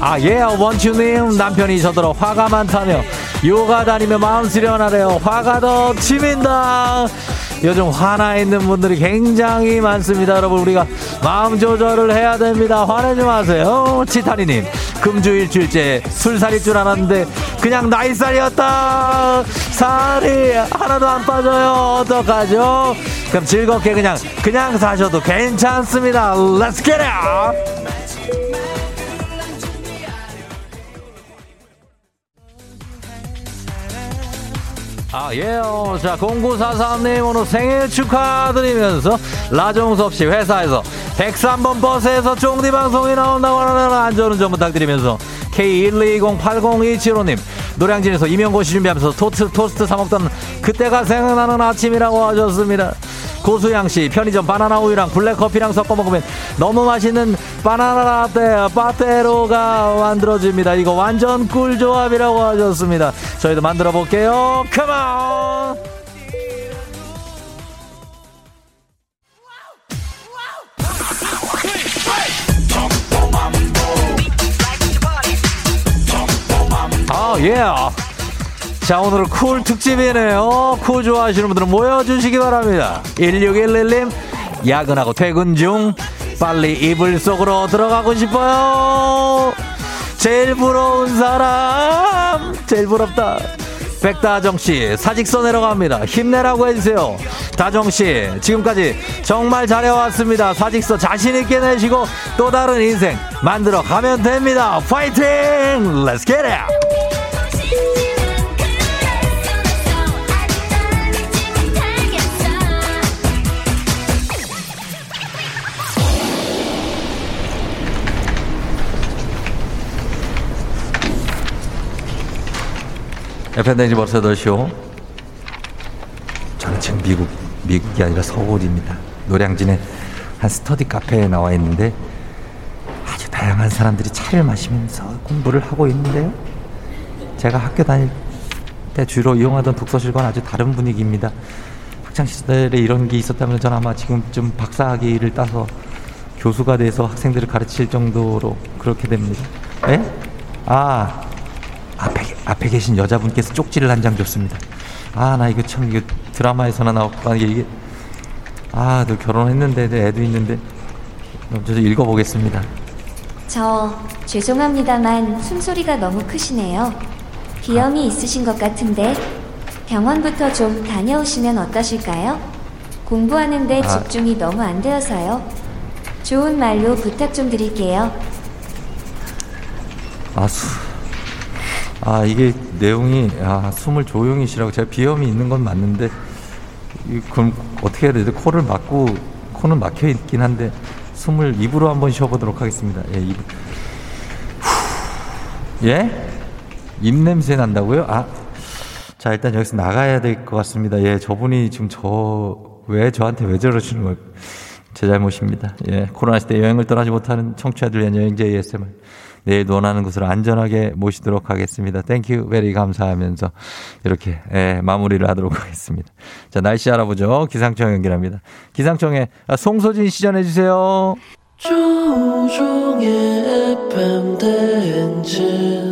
A: 아, 예, 원추님 남편이 저더러 화가 많다며 요가 다니며 마음 수련하래요. 화가 더 치민다. 요즘 화나 있는 분들이 굉장히 많습니다. 여러분, 우리가 마음 조절을 해야 됩니다. 화내지 마세요. 치타니님, 금주 일주일째 술 살일 줄 알았는데 그냥 나이살이었다. 살이 하나도 안 빠져요. 어떡하죠? 그럼 즐겁게 그냥, 그냥 사셔도 괜찮습니다. Let's get it! 아, 예요. 자, 0943님 오늘 생일 축하드리면서 라종섭 씨 회사에서 103번 버스에서 쫑디 방송이 나온다고 하는 안전운전 부탁드리면서 K1208027호님 노량진에서 임용고시 준비하면서 토트, 토스트 사먹던 그때가 생각나는 아침이라고 하셨습니다. 고수양 씨 편의점 바나나 우유랑 블랙커피랑 섞어 먹으면 너무 맛있는 바나나 라떼 빠테로가 만들어집니다. 이거 완전 꿀 조합이라고 하셨습니다. 저희도 만들어 볼게요. 컴온! 아, 예. 자, 오늘은 쿨 특집이네요. 쿨 좋아하시는 분들은 모여주시기 바랍니다. 1611님, 야근하고 퇴근 중, 빨리 이불 속으로 들어가고 싶어요. 제일 부러운 사람, 제일 부럽다. 백다정씨, 사직서 내려갑니다. 힘내라고 해주세요. 다정씨, 지금까지 정말 잘해왔습니다. 사직서 자신있게 내시고 또 다른 인생 만들어 가면 됩니다. 파이팅! Let's get! FN댕지 버스더쇼 저는 지금 미국 미국이 아니라 서울입니다 노량진에 한 스터디 카페에 나와 있는데 아주 다 다양한 사람들이 차를 마시면서 공부를 하고 있는데요. 제가 학교 다닐 때 주로 이용하던 독서실과는 아주 다른 분위기입니다. 학창 시절에 이런 게 있었다면 전 아마 지금쯤 박사학위를 따서 교수가 돼서 학생들을 가르칠 정도로 그렇게 됩니다. 예? 아, 앞에, 계신 여자분께서 쪽지를 한 장 줬습니다. 아, 나 이거 참, 이거 드라마에서나 나왔구나. 이게, 아, 너 결혼했는데, 내 애도 있는데. 저 읽어보겠습니다.
I: 저 죄송합니다만 숨소리가 너무 크시네요. 비염이 있으신 것 같은데 병원부터 좀 다녀오시면 어떠실까요? 공부하는데
A: 아.
I: 집중이 너무 안 되어서요. 좋은 말로 부탁 좀 드릴게요.
A: 아, 수, 아, 이게 내용이, 아, 숨을 조용히 쉬라고. 제가 비염이 있는 건 맞는데, 이, 그럼 어떻게 해야 되죠? 코를 막고, 코는 막혀 있긴 한데, 숨을 입으로 한번 쉬어보도록 하겠습니다. 예, 입. 후. 예? 입 냄새 난다고요? 아, 자, 일단 여기서 나가야 될 것 같습니다. 예, 저분이 지금 저, 왜 저한테 왜 저러시는 거예요? 제 잘못입니다. 예, 코로나 시대 여행을 떠나지 못하는 청취자들 위한 여행제 ASMR. 내일도 원하는 곳으로 안전하게 모시도록 하겠습니다. thank you very 감사하면서 이렇게 예, 마무리를 하도록 하겠습니다. 자 날씨 알아보죠. 기상청 연결합니다. 기상청에 아, 송소진 시 전해 주세요.
J: 조우종의 FM 대행진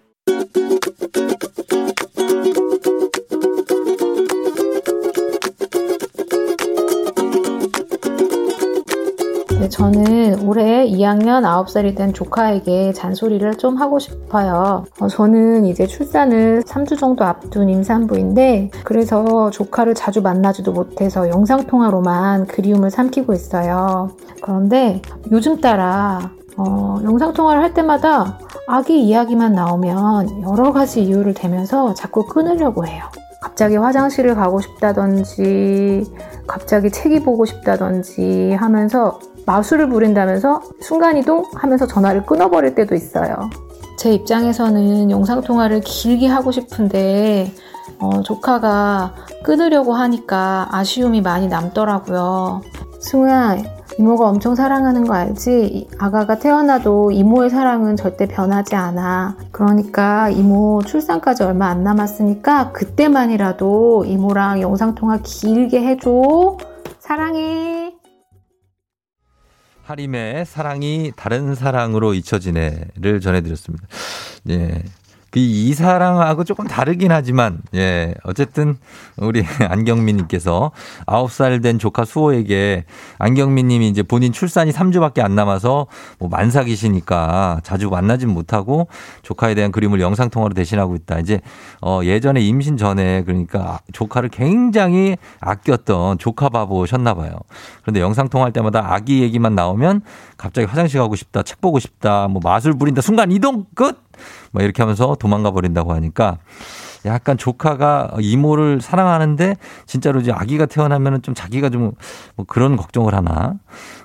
K: 네, 저는 올해 2학년 9살이 된 조카에게 잔소리를 좀 하고 싶어요. 어, 저는 이제 출산을 3주 정도 앞둔 임산부인데, 그래서 조카를 자주 만나지도 못해서 영상통화로만 그리움을 삼키고 있어요. 그런데 요즘 따라 어, 영상통화를 할 때마다 아기 이야기만 나오면 여러 가지 이유를 대면서 자꾸 끊으려고 해요. 갑자기 화장실을 가고 싶다든지, 갑자기 책이 보고 싶다든지 하면서 마술을 부린다면서 순간이동 하면서 전화를 끊어버릴 때도 있어요. 제 입장에서는 영상통화를 길게 하고 싶은데, 어, 조카가 끊으려고 하니까 아쉬움이 많이 남더라고요. 승우야, 이모가 엄청 사랑하는 거 알지? 아가가 태어나도 이모의 사랑은 절대 변하지 않아. 그러니까 이모 출산까지 얼마 안 남았으니까 그때만이라도 이모랑 영상통화 길게 해줘. 사랑해.
A: 하림의 사랑이 다른 사랑으로 잊혀지네를 전해드렸습니다. 예. 그 이 사랑하고 조금 다르긴 하지만, 예. 어쨌든, 우리 안경민님께서 9살 된 조카 수호에게 안경민님이 이제 본인 출산이 3주밖에 안 남아서 뭐 만삭이시니까 자주 만나진 못하고 조카에 대한 그림을 영상 통화로 대신하고 있다. 이제, 어, 예전에 임신 전에 그러니까 조카를 굉장히 아꼈던 조카 바보셨나 봐요. 그런데 영상 통화할 때마다 아기 얘기만 나오면 갑자기 화장실 가고 싶다, 책 보고 싶다, 뭐 마술 부린다, 순간 이동 끝! 뭐 이렇게 하면서 도망가 버린다고 하니까 약간 조카가 이모를 사랑하는데 진짜로 이제 아기가 태어나면은 좀 자기가 좀 뭐 그런 걱정을 하나.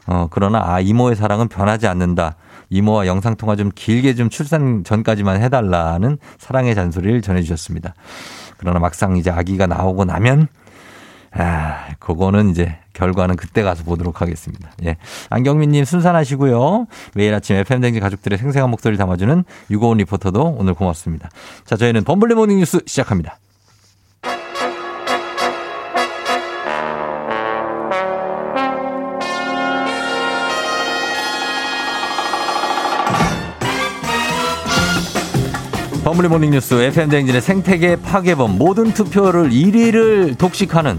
A: 어, 그러나 아, 이모의 사랑은 변하지 않는다. 이모와 영상통화 좀 길게 좀 출산 전까지만 해달라는 사랑의 잔소리를 전해주셨습니다. 그러나 막상 이제 아기가 나오고 나면 아, 그거는 이제 결과는 그때 가서 보도록 하겠습니다. 예. 안경민님 순산하시고요. 매일 아침 FM대행진 가족들의 생생한 목소리를 담아주는 유고온 리포터도 오늘 고맙습니다. 자, 저희는 범블리 morning 뉴스 시작합니다. 범블리 morning 뉴스 FM대행진의 생태계 파괴범 모든 투표를 1위를 독식하는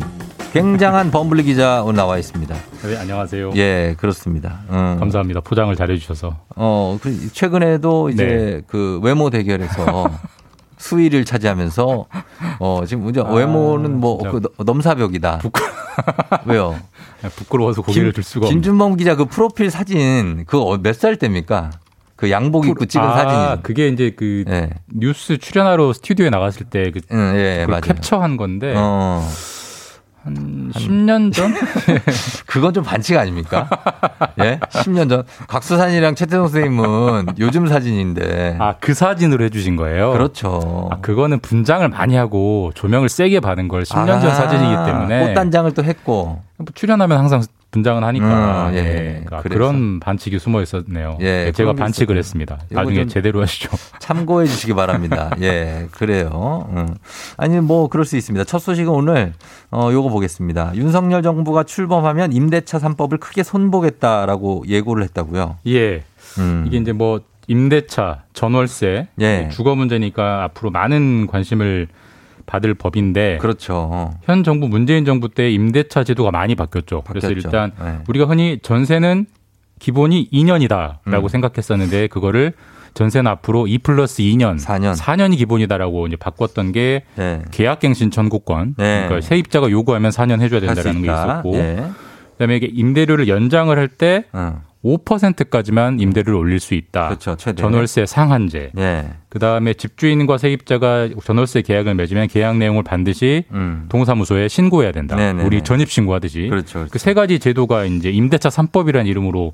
A: 굉장한 범블리 기자 오늘 나와 있습니다.
L: 네, 안녕하세요.
A: 예, 그렇습니다. 음.
L: 감사합니다. 포장을 잘해주셔서.
A: 어, 그 최근에도 이제
L: 네.
A: 그 외모 대결에서 수위를 차지하면서 어 지금 이제 외모는 뭐. 그 넘사벽이다. 왜요?
L: 부끄러워서 고개를 들 수가.
A: 김준범 기자 그 프로필 사진 그거 몇 살 때입니까? 그 양복 입고 찍은
L: 아,
A: 사진이.
L: 그게 이제 그
A: 예.
L: 뉴스 출연하러 스튜디오에 나갔을 때 그,
A: 응, 예, 맞아요.
L: 캡처한 건데
A: 어.
L: 한 10년 전?
A: 그건 좀 반칙 아닙니까? 예? 10년 전. 곽수산이랑 최태성 선생님은 요즘 사진인데.
L: 아, 그 사진으로 해주신 거예요?
A: 그렇죠.
L: 아, 그거는 분장을 많이 하고 조명을 세게 받은 걸 10년 전
A: 아,
L: 사진이기 때문에.
A: 꽃단장을 또 했고.
L: 뭐 출연하면 항상 분장은 하니까.
A: 음, 예.
L: 예. 그러니까. 그런 반칙이 숨어 있었네요.
A: 예,
L: 예, 제가 반칙을
A: 있었군요.
L: 했습니다. 나중에
A: 좀
L: 제대로 하시죠.
A: 참고해 주시기 바랍니다. 예, 그래요. 음. 아니, 뭐, 그럴 수 있습니다. 첫 소식은 오늘, 어, 요거 보겠습니다. 윤석열 정부가 출범하면 임대차 3법을 크게 손보겠다라고 예고를 했다고요.
L: 예.
A: 음.
L: 이게 이제 뭐 임대차, 전월세,
A: 예.
L: 주거 문제니까 앞으로 많은 관심을 받을 법인데
A: 그렇죠.
L: 현 정부 문재인 정부 때 임대차 제도가 많이 바뀌었죠. 그래서
A: 바뀌었죠.
L: 일단
A: 네.
L: 우리가 흔히 전세는 기본이 2년이다라고
A: 음.
L: 생각했었는데 그거를 전세는 앞으로 2 플러스 2년,
A: 4년.
L: 이 기본이다라고 이제 바꿨던 게
A: 예.
L: 계약갱신 청구권.
A: 네.
L: 그러니까 세입자가 요구하면 4년 해줘야 된다는 게. 있었고,
A: 예.
L: 그다음에 이게 임대료를 연장을 할때
A: 어.
L: 5%까지만 임대료를 올릴 수 있다.
A: 그렇죠. 최대.
L: 전월세 상한제.
A: 예.
L: 그다음에 집주인과 세입자가 전월세 계약을 맺으면 계약 내용을 반드시
A: 음.
L: 동사무소에 신고해야 된다.
A: 네네네.
L: 우리 전입 신고하듯이.
A: 그렇죠.
L: 그세 가지 제도가 이제 임대차 3법이라는 이름으로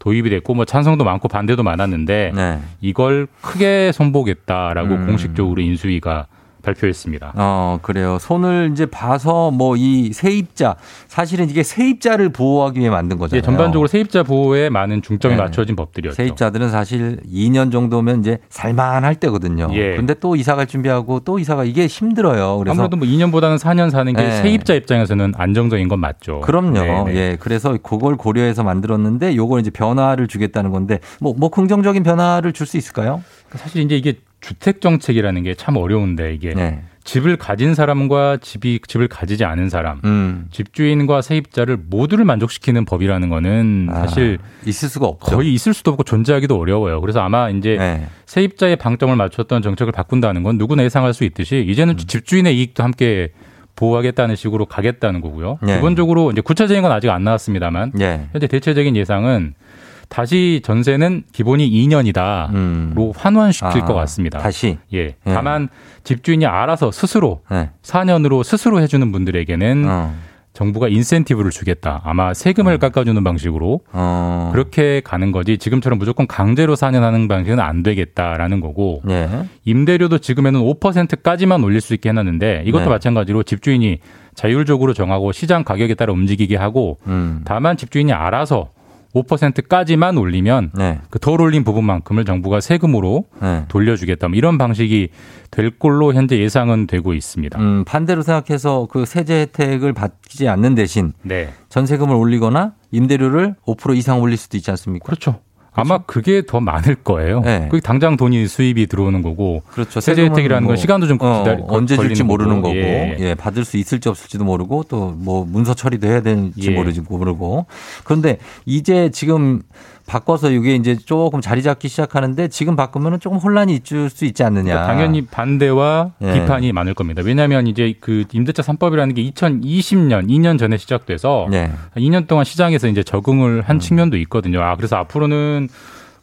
L: 도입이 됐고 뭐 찬성도 많고 반대도 많았는데
A: 네.
L: 이걸 크게 손보겠다라고
A: 음.
L: 공식적으로 인수위가 발표했습니다.
A: 어, 그래요. 손을 이제 봐서 뭐 이 세입자, 사실은 이게 세입자를 보호하기 위해 만든 거잖아요.
L: 예, 전반적으로 세입자 보호에 많은 중점이
A: 네.
L: 맞춰진 법들이었죠.
A: 세입자들은 사실 2년 정도면 이제 살만할 때거든요.
L: 예.
A: 근데 또 이사 갈 준비하고 또 이사가 이게 힘들어요. 그래서
L: 아무래도 뭐 2년보다는 4년 사는 게
A: 네.
L: 세입자 입장에서는 안정적인 건 맞죠.
A: 그럼요.
L: 네네.
A: 예. 그래서 그걸 고려해서 만들었는데 요걸 이제 변화를 주겠다는 건데 뭐, 뭐 긍정적인 변화를 줄 수 있을까요?
L: 사실 이제 이게 주택 정책이라는 게 참 어려운데 이게
A: 네.
L: 집을 가진 사람과 집이 집을 가지지 않은 사람,
A: 음.
L: 집주인과 세입자를 모두를 만족시키는 법이라는 거는
A: 아,
L: 사실
A: 있을 수가 없죠.
L: 거의 있을 수도 없고 존재하기도 어려워요. 그래서 아마 이제
A: 네.
L: 세입자의 방점을 맞췄던 정책을 바꾼다는 건 누구나 예상할 수 있듯이
A: 음.
L: 이제는 집주인의 이익도 함께 보호하겠다는 식으로 가겠다는 거고요.
A: 네.
L: 기본적으로 이제 구체적인 건 아직 안 나왔습니다만
A: 예.
L: 현재 대체적인 예상은 다시 전세는 기본이 2년이다로
A: 음.
L: 환원시킬
A: 아,
L: 것 같습니다.
A: 다시.
L: 예. 다만 집주인이 알아서 스스로
A: 네.
L: 4년으로 스스로 해주는 분들에게는
A: 어.
L: 정부가 인센티브를 주겠다. 아마 세금을 깎아주는 방식으로
A: 어.
L: 그렇게 가는 거지 지금처럼 무조건 강제로 4년 하는 방식은 안 되겠다라는 거고
A: 예.
L: 임대료도 지금에는 5%까지만 올릴 수 있게 해놨는데 이것도
A: 네.
L: 마찬가지로 집주인이 자율적으로 정하고 시장 가격에 따라 움직이게 하고
A: 음.
L: 다만 집주인이 알아서 5%까지만 올리면
A: 네.
L: 그덜 올린 부분만큼을 정부가 세금으로
A: 네.
L: 돌려주겠다. 뭐 이런 방식이 될 걸로 현재 예상은 되고 있습니다.
A: 음, 반대로 생각해서 그 세제 혜택을 받지 않는 대신
L: 네.
A: 전세금을 올리거나 임대료를 5% 이상 올릴 수도 있지 않습니까?
L: 그렇죠. 아마 그게 더 많을 거예요.
A: 네.
L: 그게 당장 돈이 수입이 들어오는 거고
A: 그렇죠.
L: 세제 혜택이라는
A: 뭐,
L: 건 시간도 좀
A: 어,
L: 기다리,
A: 언제 줄지 모르는 거고,
L: 예.
A: 예. 받을 수 있을지 없을지도 모르고 또 뭐 문서 처리도 해야 되는지
L: 예.
A: 모르지 모르고 그런데 이제 지금 바꿔서 이게 이제 조금 자리 잡기 시작하는데 지금 바꾸면은 조금 혼란이 있을 수 있지 않느냐.
L: 그러니까 당연히 반대와
A: 예.
L: 비판이 많을 겁니다. 왜냐하면 이제 그 임대차 3법이라는 게 2020년, 2년 전에 시작돼서
A: 네.
L: 2년 동안 시장에서 이제 적응을 한 측면도 있거든요. 아, 그래서 앞으로는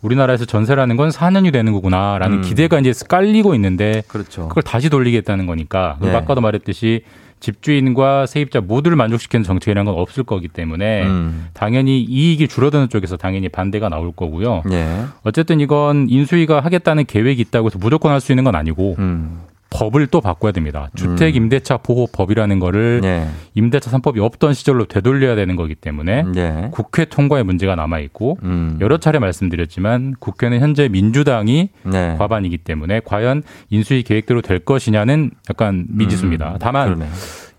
L: 우리나라에서 전세라는 건 4년이 되는 거구나라는
A: 음.
L: 기대가 이제 깔리고 있는데
A: 그렇죠.
L: 그걸 다시 돌리겠다는 거니까
A: 네.
L: 아까도 말했듯이 집주인과 세입자 모두를 만족시키는 정책이라는 건 없을 거기 때문에
A: 음.
L: 당연히 이익이 줄어드는 쪽에서 당연히 반대가 나올 거고요.
A: 예.
L: 어쨌든 이건 인수위가 하겠다는 계획이 있다고 해서 무조건 할 수 있는 건 아니고
A: 음.
L: 법을 또 바꿔야 됩니다. 주택 임대차 보호 법이라는 거를
A: 예.
L: 임대차 3법이 없던 시절로 되돌려야 되는 거기 때문에
A: 예.
L: 국회 통과의 문제가 남아 있고
A: 음.
L: 여러 차례 말씀드렸지만 국회는 현재 민주당이
A: 네.
L: 과반이기 때문에 과연 인수위 계획대로 될 것이냐는 약간 미지수입니다.
A: 음,
L: 다만
A: 그러네요.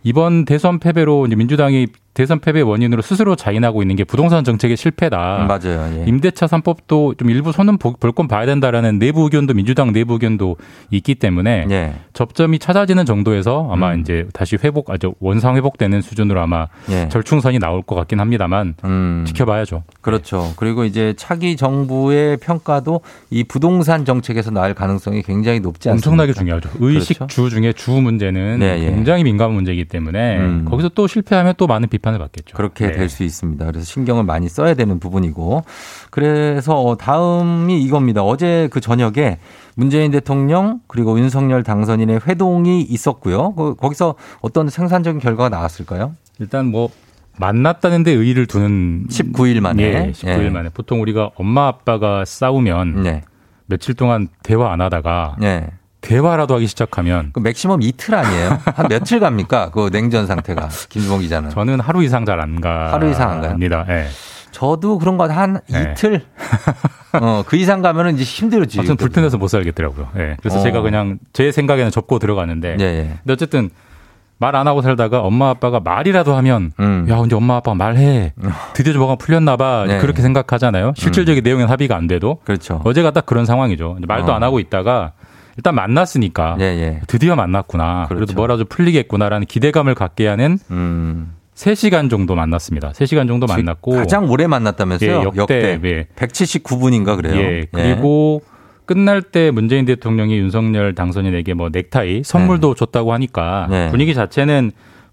L: 이번 대선 패배로 이제 민주당이 대선 패배 원인으로 스스로 자인하고 있는 게 부동산 정책의 실패다.
A: 맞아요. 예.
L: 임대차 3법도 좀 일부 손은 볼건 봐야 된다라는 내부 의견도 민주당 내부 의견도 있기 때문에
A: 예.
L: 접점이 찾아지는 정도에서 아마
A: 음.
L: 이제 다시 회복 아주 원상 회복되는 수준으로 아마
A: 예.
L: 절충선이 나올 것 같긴 합니다만
A: 음.
L: 지켜봐야죠.
A: 그렇죠. 그리고 이제 차기 정부의 평가도 이 부동산 정책에서 나올 가능성이 굉장히 높지 않습니까?
L: 엄청나게 중요하죠. 의식
A: 그렇죠?
L: 주 중에 주 문제는
A: 네, 예.
L: 굉장히 민감한 문제이기 때문에
A: 음.
L: 거기서 또 실패하면 또 많은 비판이 비판을 받겠죠.
A: 그렇게
L: 네.
A: 될수 있습니다. 그래서 신경을 많이 써야 되는 부분이고. 그래서 어, 다음이 이겁니다. 어제 그 저녁에 문재인 대통령 그리고 윤석열 당선인의 회동이 있었고요. 그- 거기서 어떤 생산적인 결과가 나왔을까요?
L: 일단 뭐 만났다는 데 의의를 두는
A: 19일 만에.
L: 예, 19일
A: 예.
L: 만에 보통 우리가 엄마 아빠가 싸우면
A: 네.
L: 며칠 동안 대화 안 하다가
A: 네.
L: 대화라도 하기 시작하면
A: 그 맥시멈 이틀 아니에요? 한 며칠 갑니까? 그 냉전 상태가 김주봉 기자는.
L: 저는 하루 이상 잘 안 가.
A: 하루 이상 안 가요?
L: 갑니다. 예.
A: 저도 그런 거한
L: 네.
A: 이틀. 어, 그 이상 가면은 이제 힘들지.
L: 아무튼 불편해서 못 살겠더라고요. 예. 그래서
A: 어.
L: 제가 그냥 제 생각에는 접고 들어가는데.
A: 예, 예.
L: 근데 어쨌든 말 안 하고 살다가 엄마 아빠가 말이라도 하면 야 근데 엄마 아빠가 말해 드디어 좀 뭐가 풀렸나 봐
A: 음. 네.
L: 그렇게 생각하잖아요 실질적인 내용은 합의가 안 돼도
A: 그렇죠.
L: 어제가 딱 그런 상황이죠 말도
A: 어.
L: 안 하고 있다가 일단 만났으니까
A: 예, 예.
L: 드디어 만났구나 그래도
A: 그렇죠.
L: 뭐라도 풀리겠구나라는 기대감을 갖게 하는
A: 음.
L: 3시간 정도 만났습니다 3시간 정도 만났고
A: 가장 오래 만났다면서요?
L: 예, 역대, 예.
A: 179분인가 그래요.
L: 예, 그리고 끝날 때 문재인 대통령이 윤석열 당선인에게 뭐 넥타이 선물도 줬다고 하니까
A: 네.
L: 분위기 자체는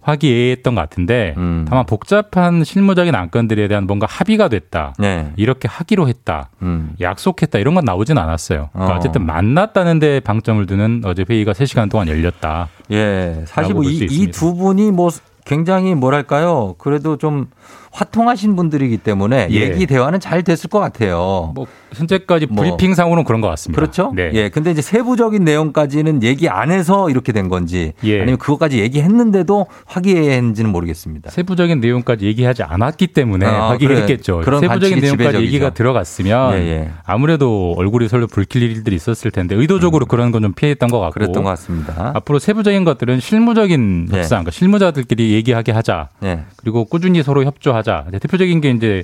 L: 화기애애했던 것 같은데
A: 음.
L: 다만 복잡한 실무적인 안건들에 대한 뭔가 합의가 됐다.
A: 네.
L: 이렇게 하기로 했다.
A: 음.
L: 약속했다. 이런 건 나오진 않았어요. 그러니까
A: 어.
L: 어쨌든 만났다는 데 방점을 두는 어제 회의가 3시간 동안 열렸다.
A: 예. 사실 뭐
L: 볼수
A: 이
L: 있습니다.
A: 두 분이 뭐 굉장히 뭐랄까요. 그래도 좀 화통하신 분들이기 때문에
L: 예.
A: 얘기 대화는 잘 됐을 것 같아요.
L: 뭐 현재까지
A: 뭐.
L: 브리핑상으로는 그런 것 같습니다.
A: 그렇죠?
L: 네.
A: 예. 근데 이제 세부적인 내용까지는 얘기 안 해서 이렇게 된 건지
L: 예.
A: 아니면 그것까지 얘기했는데도 화기애애했는지는 모르겠습니다.
L: 세부적인 내용까지 얘기하지 않았기 때문에
A: 아,
L: 하기를
A: 그래.
L: 했겠죠.
A: 그런
L: 세부적인 내용까지
A: 지배적이죠.
L: 얘기가 들어갔으면
A: 예, 예.
L: 아무래도 얼굴이 설로 붉힐 일들이 있었을 텐데 의도적으로 그런 건 좀 피했던 것 같고
A: 그랬던 것 같습니다.
L: 앞으로 세부적인 것들은 실무적인
A: 예.
L: 협상, 그러니까 실무자들끼리 얘기하게 하자.
A: 예.
L: 그리고 꾸준히 서로 협조하자. 이제 대표적인 게 이제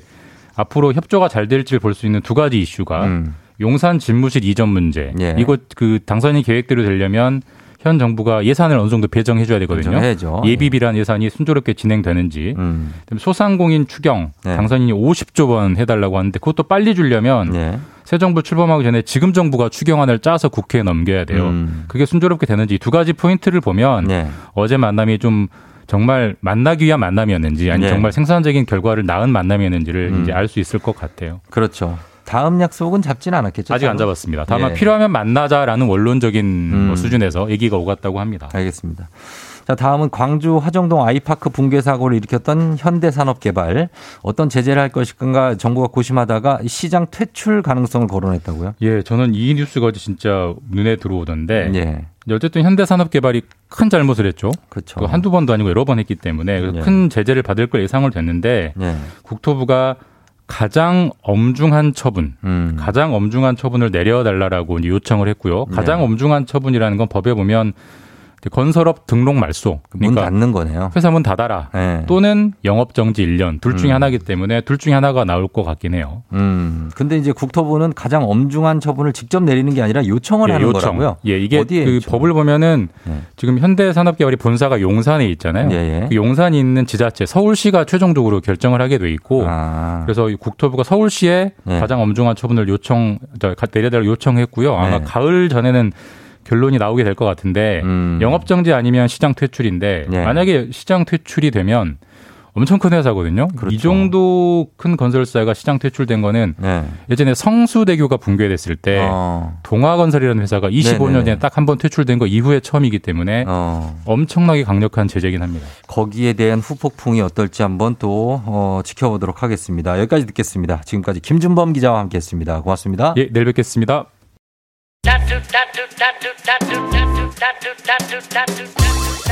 L: 앞으로 협조가 잘 될지 볼 수 있는 두 가지 이슈가
A: 음.
L: 용산 집무실 이전 문제.
A: 예.
L: 이거 그 당선인 계획대로 되려면 현 정부가 예산을 어느 정도 배정해 줘야 되거든요.
A: 배정해야죠.
L: 예비비란 예산이 순조롭게 진행되는지.
A: 음.
L: 소상공인 추경
A: 네.
L: 당선인이 50조 원 해달라고 하는데 그것도 빨리 주려면
A: 예.
L: 새 정부 출범하기 전에 지금 정부가 추경안을 짜서 국회에 넘겨야 돼요.
A: 음.
L: 그게 순조롭게 되는지 이두 가지 포인트를 보면
A: 예.
L: 어제 만남이 좀 정말 만나기 위한 만남이었는지 아니면
A: 네.
L: 정말 생산적인 결과를 낳은 만남이었는지를
A: 음.
L: 이제 알 수 있을 것 같아요.
A: 그렇죠. 다음 약속은 잡지는 않았겠죠?
L: 아직 안
A: 따로?
L: 잡았습니다. 다만
A: 예.
L: 필요하면 만나자라는 원론적인
A: 음.
L: 뭐 수준에서 얘기가 오갔다고 합니다.
A: 알겠습니다. 자, 다음은 광주 화정동 아이파크 붕괴 사고를 일으켰던 현대산업개발 어떤 제재를 할 것인가 정부가 고심하다가 시장 퇴출 가능성을 거론했다고요?
L: 예, 저는 이 뉴스가 어제 진짜 눈에 들어오던데
A: 예.
L: 어쨌든 현대산업개발이 큰 잘못을 했죠.
A: 그렇죠.
L: 그 한두 번도 아니고 여러 번 했기 때문에
A: 예.
L: 큰 제재를 받을 걸 예상을 됐는데
A: 예.
L: 국토부가 가장 엄중한 처분,
A: 음.
L: 가장 엄중한 처분을 내려달라고 이제 요청을 했고요. 가장
A: 네.
L: 엄중한 처분이라는 건 법에 보면 건설업 등록 말소,
A: 문
L: 그러니까
A: 닫는 거네요.
L: 회사 문 닫아라.
A: 예.
L: 또는 영업 정지 1년 둘 중에
A: 음.
L: 하나이기 때문에 둘 중에 하나가 나올 것 같긴 해요.
A: 음. 근데 이제 국토부는 가장 엄중한 처분을 직접 내리는 게 아니라 요청을
L: 예,
A: 하는
L: 요청.
A: 거라고요.
L: 예, 이게
A: 어디에
L: 그
A: 요청?
L: 법을 보면은
A: 예.
L: 지금 현대산업개발이 본사가 용산에 있잖아요.
A: 예, 예.
L: 그 용산이 있는 지자체 서울시가 최종적으로 결정을 하게 돼 있고
A: 아.
L: 그래서 이 국토부가 서울시에
A: 예.
L: 가장 엄중한 처분을 요청 내려달라고 요청했고요. 아마
A: 네.
L: 가을 전에는 결론이 나오게 될 것 같은데
A: 음.
L: 영업 정지 아니면 시장 퇴출인데
A: 예.
L: 만약에 시장 퇴출이 되면 엄청 큰 회사거든요.
A: 그렇죠.
L: 이 정도 큰 건설사가 시장 퇴출된 거는
A: 네.
L: 예전에 성수대교가 붕괴됐을 때
A: 어.
L: 동화건설이라는 회사가 25년
A: 네네네.
L: 전에 딱 한 번 퇴출된 거 이후에 처음이기 때문에
A: 어.
L: 엄청나게 강력한 제재긴 합니다.
A: 거기에 대한 후폭풍이 어떨지 한번 또 어, 지켜보도록 하겠습니다. 여기까지 듣겠습니다. 지금까지 김준범 기자와 함께했습니다. 고맙습니다.
L: 예, 내일 뵙겠습니다.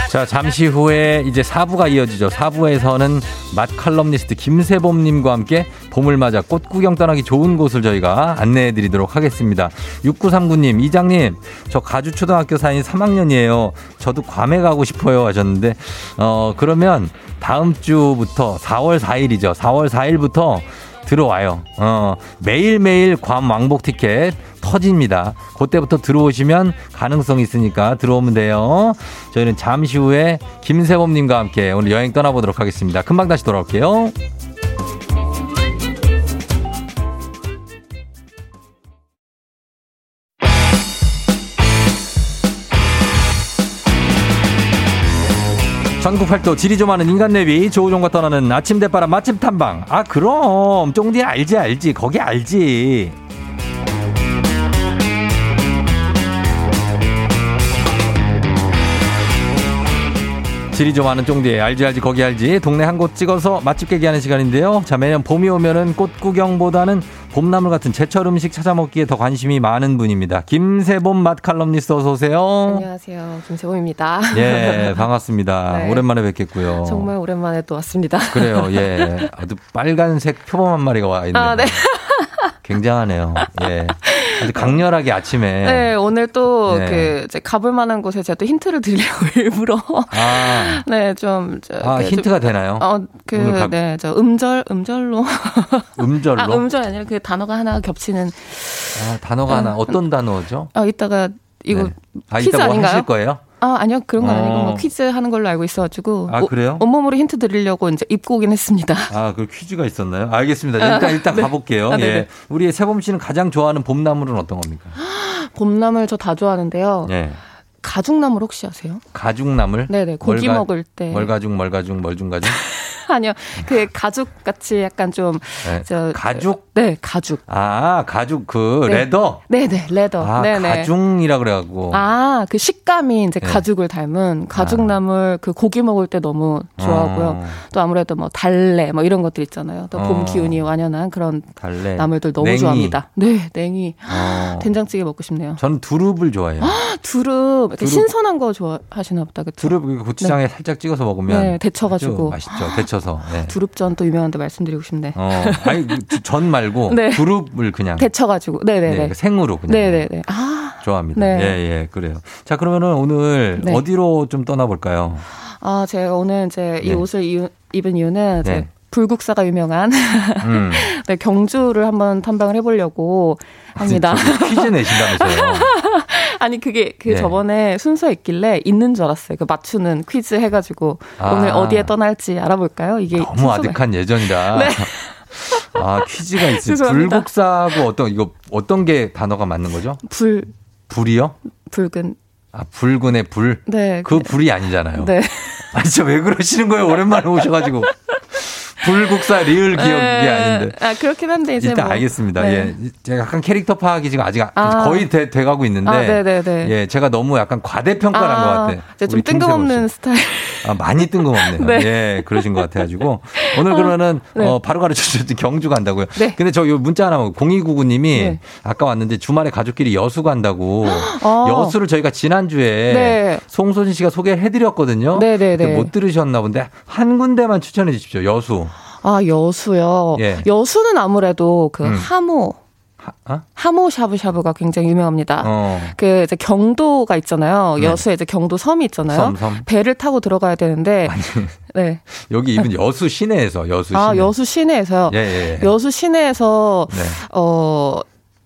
A: 자, 잠시 후에 이제 4부가 이어지죠. 4부에서는 맛 칼럼니스트 김세범님과 함께 봄을 맞아 꽃 구경 떠나기 좋은 곳을 저희가 안내해 드리도록 하겠습니다. 6939님, 이장님, 저 가주초등학교 사인 3학년이에요. 저도 괌에 가고 싶어요 하셨는데, 어, 그러면 다음 주부터 4월 4일이죠. 4월 4일부터 들어와요. 어, 매일매일 괌 왕복 티켓 터집니다. 그때부터 들어오시면 가능성이 있으니까 들어오면 돼요. 저희는 잠시 후에 김세범님과 함께 오늘 여행 떠나보도록 하겠습니다. 금방 다시 돌아올게요. 전국 팔도 지리 좀 하는 인간 내비 조우종과 떠나는 아침 대바람 맛집 탐방. 아 그럼. 쫑디 알지 알지. 거기 알지. 지리 좀 아는 쫑디. 알지 알지. 거기 알지. 동네 한 곳 찍어서 맛집 깨기하는 시간인데요. 자 매년 봄이 오면은 꽃 구경보다는 봄나물 같은 제철 음식 찾아 먹기에 더 관심이 많은 분입니다 김세봄 맛 칼럼니스트 어서 오세요
M: 안녕하세요. 김세범입니다.
A: 예 반갑습니다
M: 네.
A: 오랜만에 뵙겠고요
M: 정말 오랜만에 또 왔습니다.
A: 그래요, 예. 아주 빨간색 표범 한 마리가 와 있네요.
M: 아, 네.
A: 굉장하네요. 예. 아주 강렬하게 아침에.
M: 네, 오늘 또
A: 네.
M: 그 이제 가볼 만한 곳에 제가 또 힌트를 드리려고 일부러
A: 아,
M: 네, 좀 저,
A: 아 힌트가
M: 좀,
A: 되나요?
M: 어, 그,
A: 가-
M: 네, 저 음절, 음절로.
A: 음절로?
M: 아, 음절 아니라 그 단어가 하나 겹치는.
A: 아, 단어가 하나, 어떤 단어죠?
M: 아, 이따가 이거
A: 네. 아,
M: 퀴즈
A: 이따 뭐
M: 아닌가요?
A: 하실 거예요?
M: 아, 아니요. 그런 건 아니고
A: 어.
M: 뭐 퀴즈 하는 걸로 알고 있어가지고.
A: 아, 그래요?
M: 오- 온몸으로 힌트 드리려고 이제 입고 오긴 했습니다.
A: 아, 그 퀴즈가 있었나요? 알겠습니다. 일단,
M: 아,
A: 일단
M: 네.
A: 가볼게요.
M: 아.
A: 예. 우리 세범 씨는 가장 좋아하는 봄나물은 어떤 겁니까?
M: 봄나물 저 다 좋아하는데요.
A: 예.
M: 가죽나물 혹시 아세요?
A: 가죽나물?
M: 네네, 고기
A: 멀가-
M: 먹을 때.
A: 멀가죽, 멀가죽, 멀중가죽?
M: 아니요. 그 가죽 같이 약간 좀.
A: 네.
M: 저,
A: 가죽?
M: 네, 가죽.
A: 아, 가죽 그
M: 네.
A: 레더?
M: 네 네, 레더.
A: 아,
M: 네네.
A: 가죽이라 그래갖고.
M: 아, 그 식감이 이제
A: 네.
M: 가죽을 닮은 가죽나물 그 고기 먹을 때 너무 좋아하고요.
A: 어.
M: 또 아무래도 뭐 달래 뭐 이런 것들 있잖아요. 또봄
A: 어.
M: 기운이 완연한 그런
A: 달래.
M: 나물들 너무
A: 냉이.
M: 좋아합니다. 네, 냉이.
A: 어.
M: 된장찌개 먹고 싶네요.
A: 저는 두릅을 좋아해요.
M: 두릅, 이렇게
A: 두릅.
M: 신선한 거 좋아하시나 보다. 그쵸?
A: 두릅 그 고추장에 살짝 찍어서 먹으면
M: 네, 데쳐가지고.
A: 맛있죠. 데쳐서. 네.
M: 두릅전 또 유명한데 말씀드리고 싶네.
A: 어, 아니 그전 말고
M: 네.
A: 두릅을 그냥
M: 데쳐가지고. 네네네.
A: 네, 생으로 그냥
M: 네네네. 아,
A: 좋아합니다.
M: 네.
A: 예, 예, 그래요. 자, 그러면은 오늘
M: 네.
A: 어디로 좀 떠나볼까요?
M: 아, 제가 오늘 이제 이
A: 네.
M: 옷을 이유- 입은 이유는 이제
A: 네.
M: 불국사가 유명한
A: 음.
M: 네, 경주를 한번 탐방을 해보려고 합니다.
A: 저기 퀴즈 내신다면서요.
M: 아니 그게 그
A: 네.
M: 저번에 순서 있길래 있는 줄 알았어요. 그 맞추는 퀴즈 해가지고
A: 아.
M: 오늘 어디에 떠날지 알아볼까요? 이게
A: 너무
M: 순서가-
A: 아득한 예전이라.
M: 네.
A: 아, 퀴즈가 있어요. 불국사하고 어떤, 이거 어떤 게 단어가 맞는 거죠?
M: 불
A: 불이요?
M: 붉은
A: 아, 붉은의 불?
M: 네.
A: 그 불이 아니잖아요.
M: 네.
A: 아, 진짜 왜 그러시는 거예요? 오랜만에 오셔가지고. 불국사 리을 기억이
M: 네.
A: 아닌데.
M: 아 그렇긴 한데 이제
A: 일단
M: 뭐.
A: 알겠습니다.
M: 네.
A: 예. 제가 약간 캐릭터 파악이 지금 아직
M: 아.
A: 거의 돼, 돼가고 있는데.
M: 아, 네네네.
A: 예, 제가 너무 약간 과대평가를 한것
M: 아,
A: 같아.
M: 이제 좀 뜬금없는
A: 씨.
M: 스타일.
A: 아, 많이 뜬금없네요.
M: 네.
A: 예, 그러신 것 같아가지고. 오늘 그러면은,
M: 네.
A: 어, 바로 가르쳐 주셨던 경주 간다고요.
M: 네.
A: 근데 저 요 문자 하나, 0299님이
M: 네.
A: 아까 왔는데 주말에 가족끼리 여수 간다고.
M: 어.
A: 여수를 저희가 지난주에
M: 네.
A: 송소진 씨가 소개를 해드렸거든요.
M: 네네네.
A: 그때 못 들으셨나 본데 한 군데만 추천해 주십시오. 여수.
M: 아 여수요.
A: 예.
M: 여수는 아무래도 그
A: 음.
M: 하모
A: 어?
M: 하모 샤브샤브가 굉장히 유명합니다.
A: 어.
M: 그 이제 경도가 있잖아요.
A: 네.
M: 여수에 이제 경도 섬이 있잖아요.
A: 섬, 섬.
M: 배를 타고 들어가야 되는데 네.
A: 여기 이분 여수 시내에서 여수 시내.
M: 아 여수 시내에서요.
A: 예, 예. 예.
M: 여수 시내에서
A: 네.
M: 어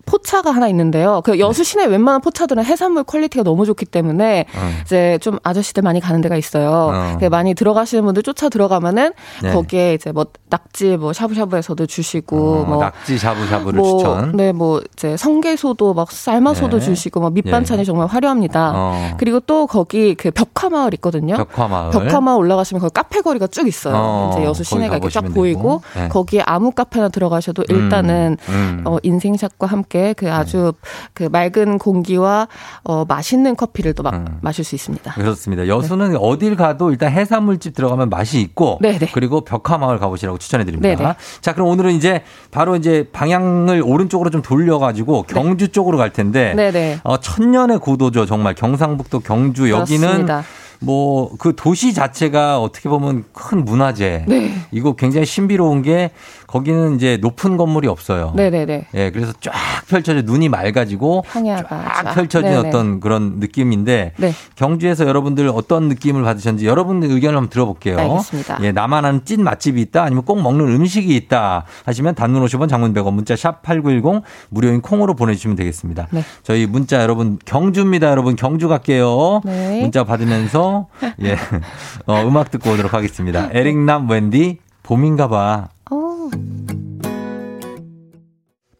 M: 포차가 하나 있는데요. 그 여수 시내 웬만한 포차들은 해산물 quality가 너무 좋기 때문에
A: 어.
M: 이제 좀 아저씨들 많이 가는 데가 있어요.
A: 어.
M: 그 많이 들어가시는 분들 쫓아 들어가면은
A: 네.
M: 거기에 이제 뭐 낙지 뭐 샤브샤브에서도 주시고
A: 어,
M: 뭐
A: 낙지 샤브샤브를
M: 뭐,
A: 추천.
M: 네, 뭐, 이제 성게소도 막 삶아서도
A: 네.
M: 주시고, 막 밑반찬이
A: 예.
M: 정말 화려합니다.
A: 어.
M: 그리고 또 거기 그 벽화마을 있거든요.
A: 벽화마을.
M: 벽화마을 올라가시면 거기 카페 거리가 쭉 있어요.
A: 어,
M: 이제 여수 시내가 이렇게 쫙 보이고.
A: 네.
M: 거기에 아무 카페나 들어가셔도 일단은
A: 음.
M: 어, 인생샷과 함께 그 아주 그 맑은 공기와 어, 맛있는 커피를 또 마,
A: 음.
M: 마실 수 있습니다.
A: 그렇습니다. 여수는 어딜 가도 일단 해산물집 들어가면 맛이 있고
M: 네네.
A: 그리고 벽화마을 가보시라고 추천해 드립니다.
M: 네네.
A: 자, 그럼 오늘은 이제 바로 이제 방향을 오른쪽으로 좀 돌려 가지고 경주 쪽으로 갈 텐데
M: 네네.
A: 어, 천년의 고도죠. 정말 경상북도 경주 여기는
M: 그렇습니다.
A: 뭐그 도시 자체가 어떻게 보면 큰 문화재.
M: 네.
A: 이거 굉장히 신비로운 게 거기는 이제 높은 건물이 없어요.
M: 네네네.
A: 예, 그래서 쫙 펼쳐져 눈이 맑아지고
M: 평야가
A: 쫙 펼쳐진
M: 네네.
A: 어떤 그런 느낌인데
M: 네.
A: 경주에서 여러분들 어떤 느낌을 받으셨는지 여러분들 의견을 한번 들어볼게요.
M: 알겠습니다.
A: 예, 나만 아는 찐 맛집이 있다 아니면 꼭 먹는 음식이 있다 하시면 단문 50원 장문 100원 문자 샵 8910 무료인 콩으로 보내주시면 되겠습니다.
M: 네.
A: 저희 문자 여러분 경주입니다. 여러분 경주 갈게요.
M: 네.
A: 문자 받으면서 예, 어, 음악 듣고 오도록 하겠습니다. 에릭남 웬디 봄인가 봐.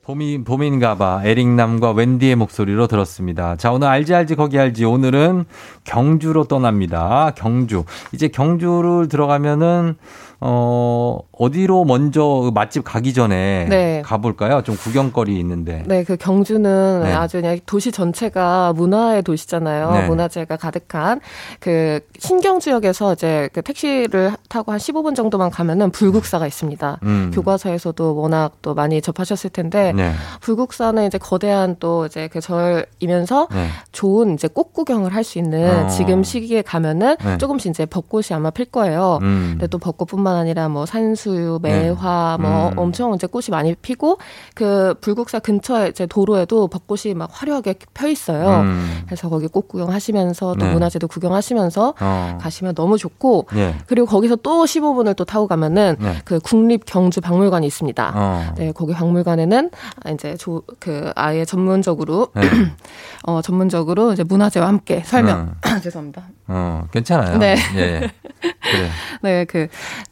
A: 봄이, 봄인가 봐. 에릭남과 웬디의 목소리로 들었습니다. 자, 오늘 알지 알지 거기 알지. 오늘은 경주로 떠납니다. 경주. 이제 경주를 들어가면은, 어, 어디로 먼저 맛집 가기 전에
M: 네.
A: 가볼까요? 좀 구경거리 있는데.
M: 네, 그 경주는
A: 네.
M: 아주 그냥 도시 전체가 문화의 도시잖아요.
A: 네.
M: 문화재가 가득한 그 신경주역에서 이제 그 택시를 타고 한 15분 정도만 가면은 불국사가 있습니다.
A: 음.
M: 교과서에서도 워낙 또 많이 접하셨을 텐데
A: 네.
M: 불국사는 이제 거대한 또 이제 그 절이면서
A: 네.
M: 좋은 이제 꽃 구경을 할 수 있는
A: 어.
M: 지금 시기에 가면은
A: 네.
M: 조금씩 이제 벚꽃이 아마 필 거예요.
A: 음.
M: 근데 또 벚꽃뿐만 아니라 뭐 산수유, 매화, 뭐
A: 음.
M: 엄청 이제 꽃이 많이 피고 그 불국사 근처에 이제 도로에도 벚꽃이 막 화려하게 펴 있어요.
A: 음.
M: 그래서 거기 꽃 구경하시면서 또
A: 네.
M: 문화재도 구경하시면서
A: 어.
M: 가시면 너무 좋고
A: 예.
M: 그리고 거기서 또 15분을 또 타고 가면은
A: 네.
M: 그 국립 경주 박물관이 있습니다.
A: 어.
M: 네, 거기 박물관에는 이제 조, 그 아예 전문적으로
A: 네.
M: 어 전문적으로 이제 문화재와 함께 설명. 죄송합니다.
A: 어, 괜찮아요.
M: 네.
A: 예. 예. 그래.
M: 네, 그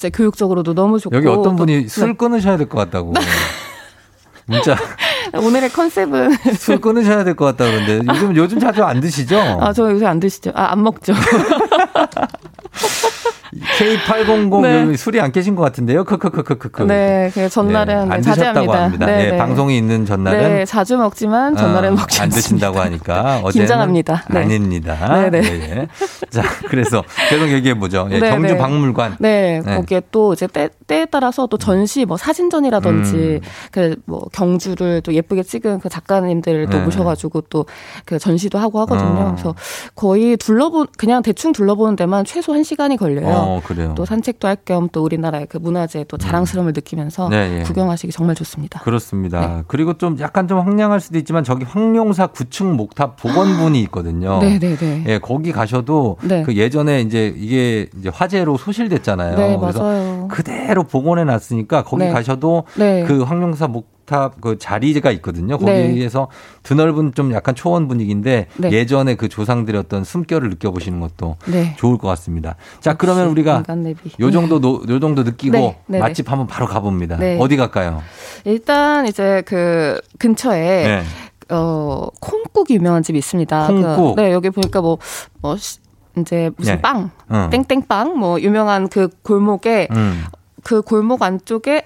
M: 이제 교육적으로도 너무 좋고
A: 여기 어떤
M: 또-
A: 분이 술
M: 네.
A: 끊으셔야 될 것 같다고. 문자
M: 오늘의 컨셉은
A: 술 끊으셔야 될 것 같다 그러는데 요즘 요즘 자주 안 드시죠?
M: 아, 저 요새 안 드시죠? 아, 안 먹죠.
A: K800
M: 네.
A: 여기 술이 안 깨신 것 같은데요. 크크크크크크.
M: 네, 그 전날은
A: 네, 안
M: 네,
A: 드셨다고
M: 자제합니다.
A: 합니다.
M: 네,
A: 네,
M: 네.
A: 방송이 있는 전날은
M: 네, 자주 먹지만 전날은
A: 어,
M: 먹지
A: 안. 드신다고 하니까 어제는
M: 긴장합니다. 네.
A: 아닙니다.
M: 네, 네.
A: 예, 예. 자, 그래서 계속 얘기해 보죠. 예,
M: 네,
A: 경주
M: 네.
A: 박물관.
M: 네,
A: 네.
M: 거기에 또 이제 때, 때에 따라서 또 전시, 뭐 사진전이라든지,
A: 음.
M: 그뭐 경주를 또 예쁘게 찍은 그 작가님들을 또
A: 네.
M: 모셔가지고 또 그 전시도 하고 하거든요.
A: 어.
M: 그래서 거의 둘러본, 그냥 대충 둘러보는 데만 최소 한 시간이 걸려요.
A: 어, 그래요.
M: 또 산책도 할 겸 또 우리나라의 그 문화재 또 자랑스러움을 느끼면서
A: 네, 예.
M: 구경하시기 정말 좋습니다.
A: 그렇습니다.
M: 네.
A: 그리고 좀 약간 좀 황량할 수도 있지만 저기 황룡사 9층 목탑 복원분이 있거든요.
M: 네, 네, 네.
A: 예, 거기 가셔도
M: 네.
A: 그 예전에 이제 이게 이제 화재로 소실됐잖아요.
M: 네,
A: 그래서
M: 맞아요.
A: 그대로 복원해 놨으니까 거기
M: 네.
A: 가셔도
M: 네.
A: 그 황룡사 목 탑그 자리가 있거든요.
M: 네.
A: 거기에서 드넓은 좀 약간 초원 분위기인데
M: 네.
A: 예전에 그 조상들의 어떤 숨결을 느껴보시는 것도
M: 네.
A: 좋을 것 같습니다. 자, 그러면 우리가. 요 정도 노- 요 정도 느끼고
M: 네, 네,
A: 맛집 한번 바로 가봅니다.
M: 네.
A: 어디 갈까요?
M: 일단 이제 그 근처에
A: 네.
M: 어 콩국 유명한 집이 있습니다.
A: 콩국.
M: 그, 네 여기 보니까 뭐뭐 이제 무슨
A: 네.
M: 빵
A: 어.
M: 땡땡빵 뭐 유명한 그 골목에
A: 음.
M: 그 골목 안쪽에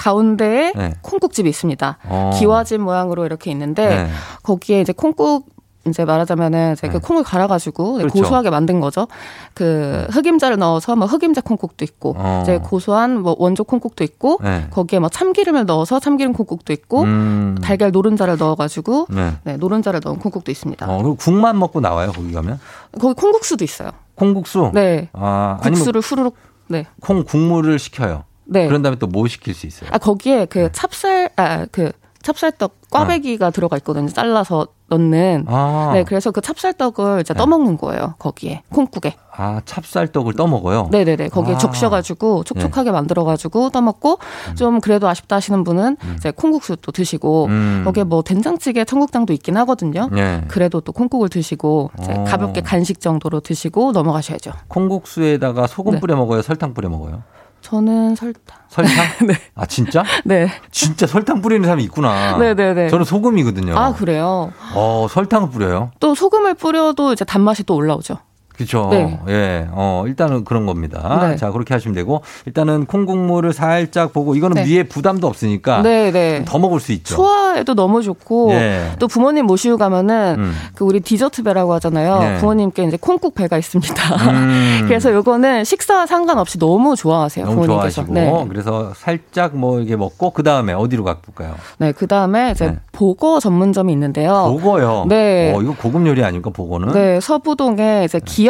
M: 가운데에
A: 네.
M: 콩국집이 있습니다.
A: 어.
M: 기와집 모양으로 이렇게 있는데
A: 네.
M: 거기에 이제 콩국 이제 말하자면은 이제
A: 네.
M: 그 콩을 갈아가지고
A: 그렇죠.
M: 고소하게 만든 거죠. 그 흑임자를 넣어서 뭐 흑임자 콩국도 있고
A: 어.
M: 이제 고소한 뭐 원조 콩국도 있고
A: 네.
M: 거기에 뭐 참기름을 넣어서 참기름 콩국도 있고
A: 음.
M: 달걀 노른자를 넣어가지고
A: 네.
M: 네, 노른자를 넣은 콩국도 있습니다.
A: 어, 그리고 국만 먹고 나와요, 거기 가면?
M: 거기 콩국수도 있어요.
A: 콩국수?
M: 네.
A: 아,
M: 국수를 후루룩 네.
A: 콩 국물을 시켜요.
M: 네.
A: 그런 다음에 또 뭐 시킬 수 있어요?
M: 아 거기에 그 찹쌀 아 그 찹쌀떡 꽈배기가 들어가 있거든요. 잘라서 넣는.
A: 아.
M: 네, 그래서 그 찹쌀떡을 이제 떠먹는 거예요. 거기에 콩국에.
A: 아, 찹쌀떡을 떠먹어요?
M: 네 네 네. 거기에
A: 아.
M: 적셔가지고 촉촉하게 만들어가지고 떠먹고 좀 그래도 아쉽다 하시는 분은 이제 콩국수도 드시고
A: 음.
M: 거기에 뭐 된장찌개, 청국장도 있긴 하거든요.
A: 네.
M: 그래도 또 콩국을 드시고 이제
A: 어.
M: 가볍게 간식 정도로 드시고 넘어가셔야죠.
A: 콩국수에다가 소금
M: 네.
A: 뿌려 먹어요? 설탕 뿌려 먹어요?
M: 저는 설탕.
A: 설탕? 네. 아, 진짜?
M: 네.
A: 진짜 설탕 뿌리는 사람이 있구나.
M: 네네네.
A: 저는 소금이거든요.
M: 아 그래요.
A: 어, 설탕을 뿌려요?
M: 또 소금을 뿌려도 이제 단맛이 또 올라오죠.
A: 그렇죠.
M: 네.
A: 예. 어, 일단은 그런 겁니다.
M: 네.
A: 자, 그렇게 하시면 되고 일단은 콩국물을 살짝 보고 이거는
M: 네.
A: 위에 부담도 없으니까
M: 네 네.
A: 더 먹을 수 있죠.
M: 소화에도 너무 좋고
A: 예.
M: 또 부모님 모시고 가면은
A: 음.
M: 그 우리 디저트 배라고 하잖아요.
A: 네.
M: 부모님께 이제 콩국 배가 있습니다.
A: 음.
M: 그래서 요거는 식사와 상관없이 너무 좋아하세요.
A: 너무
M: 부모님께서.
A: 좋아하시고
M: 네.
A: 그래서 살짝 뭐 이게 먹고 그 다음에 어디로 가볼까요?
M: 네, 그 다음에 이제
A: 네.
M: 보거 전문점이 있는데요.
A: 보거요.
M: 네.
A: 어, 이거 고급 요리 아닙니까 보거는?
M: 네, 서부동에 이제 기역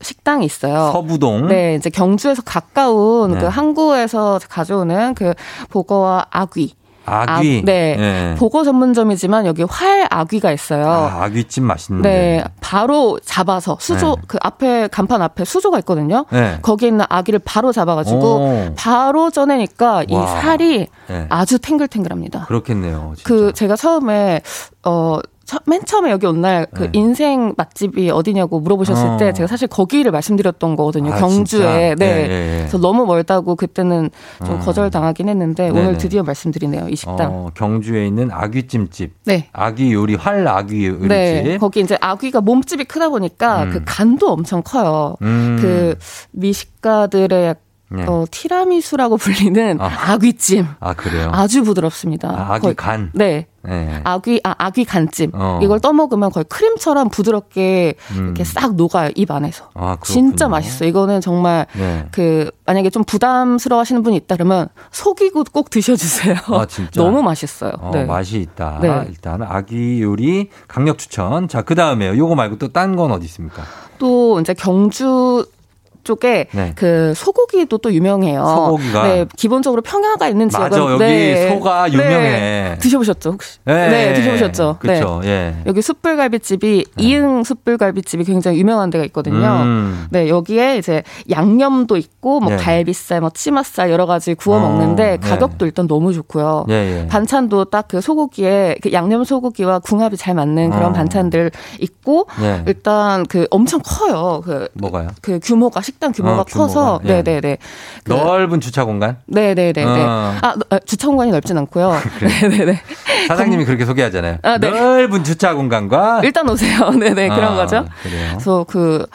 M: 식당이 있어요.
A: 서부동.
M: 네, 이제 경주에서 가까운
A: 네.
M: 그 항구에서 가져오는 그 보거와 아귀.
A: 아귀.
M: 아, 네.
A: 예.
M: 보거 전문점이지만 여기 활 아귀가 있어요.
A: 아, 아귀찜 맛있는데.
M: 네, 바로 잡아서 수조
A: 네.
M: 그 앞에 간판 앞에 수조가 있거든요.
A: 네.
M: 거기에 있는 아기를 바로 잡아가지고
A: 오.
M: 바로 쪄내니까 이
A: 와.
M: 살이
A: 네.
M: 아주 탱글탱글합니다.
A: 그렇겠네요. 진짜.
M: 그 제가 처음에 어 처- 맨 처음에 여기 온 날그
A: 네.
M: 인생 맛집이 어디냐고 물어보셨을
A: 어.
M: 때 제가 사실 거기를 말씀드렸던 거거든요.
A: 아,
M: 경주에.
A: 진짜?
M: 네.
A: 예, 예, 예.
M: 그래서 너무 멀다고 그때는 좀
A: 어.
M: 거절당하긴 했는데
A: 네네.
M: 오늘 드디어 말씀드리네요. 이 식당.
A: 어, 경주에 있는 아귀찜집.
M: 네.
A: 아귀 요리 활 아귀 요리집.
M: 네, 거기 이제 아귀가 몸집이 크다 보니까
A: 음.
M: 그 간도 엄청 커요.
A: 음.
M: 그 미식가들의
A: 네.
M: 어, 티라미수라고 불리는 아. 귀찜
A: 아 그래요.
M: 아주 부드럽습니다.
A: 아, 아귀
M: 거의-
A: 간.
M: 네.
A: 네.
M: 아귀 아 아귀 간찜
A: 어.
M: 이걸 떠먹으면 거의 크림처럼 부드럽게
A: 음.
M: 이렇게 싹 녹아요 입 안에서
A: 아.
M: 진짜 맛있어요 이거는 정말
A: 네.
M: 그 만약에 좀 부담스러워 하시는 분이 있다 그러면 속이고 꼭 드셔주세요
A: 아, 진짜?
M: 너무 맛있어요
A: 어,
M: 네.
A: 맛이 있다.
M: 네.
A: 일단 아기 요리 강력 추천. 자, 그 다음에요. 요거 말고 또 딴 건 어디 있습니까?
M: 또 이제 경주 쪽에
A: 네.
M: 그 소고기도 또 유명해요.
A: 소고기가?
M: 네, 기본적으로 평야가 있는 지역은
A: 맞아, 여기
M: 네.
A: 소가 유명해.
M: 네. 드셔보셨죠 혹시?
A: 네.
M: 네, 드셔보셨죠. 네.
A: 예.
M: 여기 숯불갈비집이 이응 숯불갈비집이 굉장히 유명한 데가 있거든요.
A: 음.
M: 네, 여기에 이제 양념도 있고 뭐
A: 네.
M: 갈비살, 뭐 치맛살 여러 가지 구워
A: 어,
M: 먹는데
A: 네.
M: 가격도 일단 너무 좋고요.
A: 예, 예.
M: 반찬도 딱 그 소고기에 그 양념 소고기와 궁합이 잘 맞는 그런
A: 어.
M: 반찬들 있고
A: 예.
M: 일단 그 엄청 커요. 그
A: 뭐가요?
M: 그 규모가 식당 규모가
A: 어, 규모가,
M: 커서
A: 예.
M: 네네네
A: 넓은 주차 공간?
M: 네네네네
A: 어.
M: 아 너- 아, 주차 공간이 넓진 않고요 네네네
A: 사장님이 그렇게 소개하잖아요.
M: 아, 네.
A: 넓은 주차 공간과
M: 일단 오세요 네네 그런
A: 아,
M: 거죠
A: 그래요.
M: 그래서 그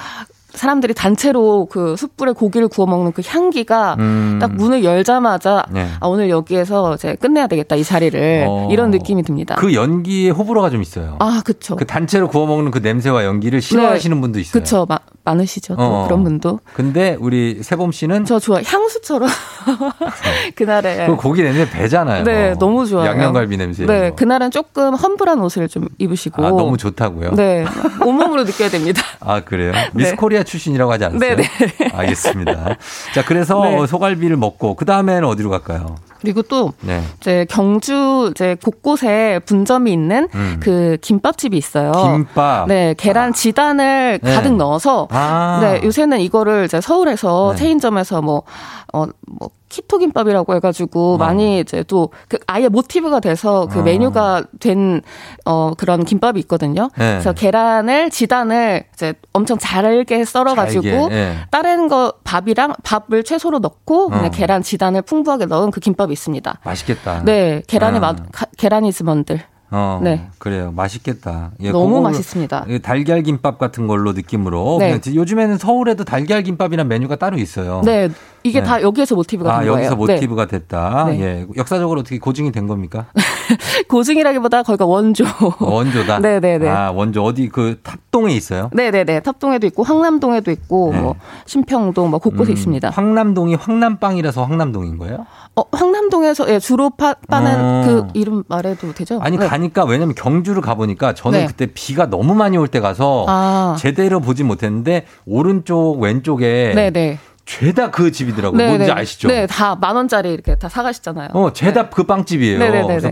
M: 사람들이 단체로 그 숯불에 고기를 구워 먹는 그 향기가
A: 음.
M: 딱 문을 열자마자
A: 네.
M: 아 오늘 여기에서 이제 끝내야 되겠다 이 자리를
A: 어.
M: 이런 느낌이 듭니다
A: 그 연기에 호불호가 좀 있어요.
M: 아 그쵸
A: 그 단체로 구워 먹는 그 냄새와 연기를 싫어하시는 분도 있어요.
M: 마- 많으시죠 또
A: 어.
M: 그런 분도
A: 근데 우리 세범 씨는
M: 저 좋아 향수처럼 그날에
A: 그 고기 냄새 배잖아요.
M: 네, 너무 좋아요.
A: 양념갈비 냄새.
M: 네,
A: 거.
M: 그날은 조금 험불한 옷을 좀 입으시고.
A: 아, 너무 좋다고요?
M: 네, 온몸으로 느껴야 됩니다.
A: 아, 그래요? 미스
M: 네.
A: 코리아 출신이라고 하지 않았어요?
M: 네, 네.
A: 알겠습니다. 자, 그래서
M: 네.
A: 소갈비를 먹고, 그 다음에는 어디로 갈까요?
M: 그리고 또
A: 네.
M: 이제 경주 이제 곳곳에 분점이 있는
A: 음.
M: 그 김밥집이 있어요.
A: 김밥.
M: 네, 계란 지단을
A: 네.
M: 가득 넣어서
A: 아.
M: 네, 요새는 이거를 이제 서울에서
A: 네.
M: 체인점에서 뭐, 어, 뭐, 키토 김밥이라고 해가지고 많이 이제 또 그 아예 모티브가 돼서 그
A: 어.
M: 메뉴가 된, 어, 그런 김밥이 있거든요.
A: 네.
M: 그래서 계란을, 지단을 이제 엄청 잘게 썰어가지고
A: 잘게, 예.
M: 다른 거 밥이랑 밥을 채소로 넣고 그냥
A: 어.
M: 계란 지단을 풍부하게 넣은 그 김밥이 있습니다.
A: 맛있겠다.
M: 네,
A: 아.
M: 맛, 가- 계란이즈먼들.
A: 어,
M: 네.
A: 그래요. 맛있겠다. 예,
M: 너무 맛있습니다.
A: 이 달걀 김밥 같은 걸로 느낌으로.
M: 네.
A: 요즘에는 서울에도 달걀 김밥이란 메뉴가 따로 있어요.
M: 네, 이게
A: 네.
M: 다 여기에서 모티브가
A: 아,
M: 된 거예요.
A: 여기서
M: 네.
A: 모티브가 됐다.
M: 네.
A: 예. 역사적으로 어떻게 고증이 된 겁니까?
M: 고증이라기보다 거기가 원조.
A: 원조다.
M: 네네네.
A: 아, 원조 어디 그 탑동에 있어요?
M: 네네네. 탑동에도 있고 황남동에도 있고 뭐 신평동 뭐 곳곳에
A: 음,
M: 있습니다.
A: 황남동이 황남빵이라서 황남동인 거예요?
M: 어, 황남동에서 예, 주로 파, 파는
A: 어.
M: 그 이름 말해도 되죠?
A: 아니
M: 네.
A: 가니까 왜냐면 경주를 가보니까 저는
M: 네.
A: 그때 비가 너무 많이 올 때 가서
M: 아.
A: 제대로 보진 못했는데 오른쪽 왼쪽에
M: 네네.
A: 죄다 그 집이더라고요.
M: 네네.
A: 뭔지 아시죠?
M: 네, 다 만 원짜리 이렇게 다 사가시잖아요.
A: 어, 죄다 그 빵집이에요.
M: 네네네네.
A: 그래서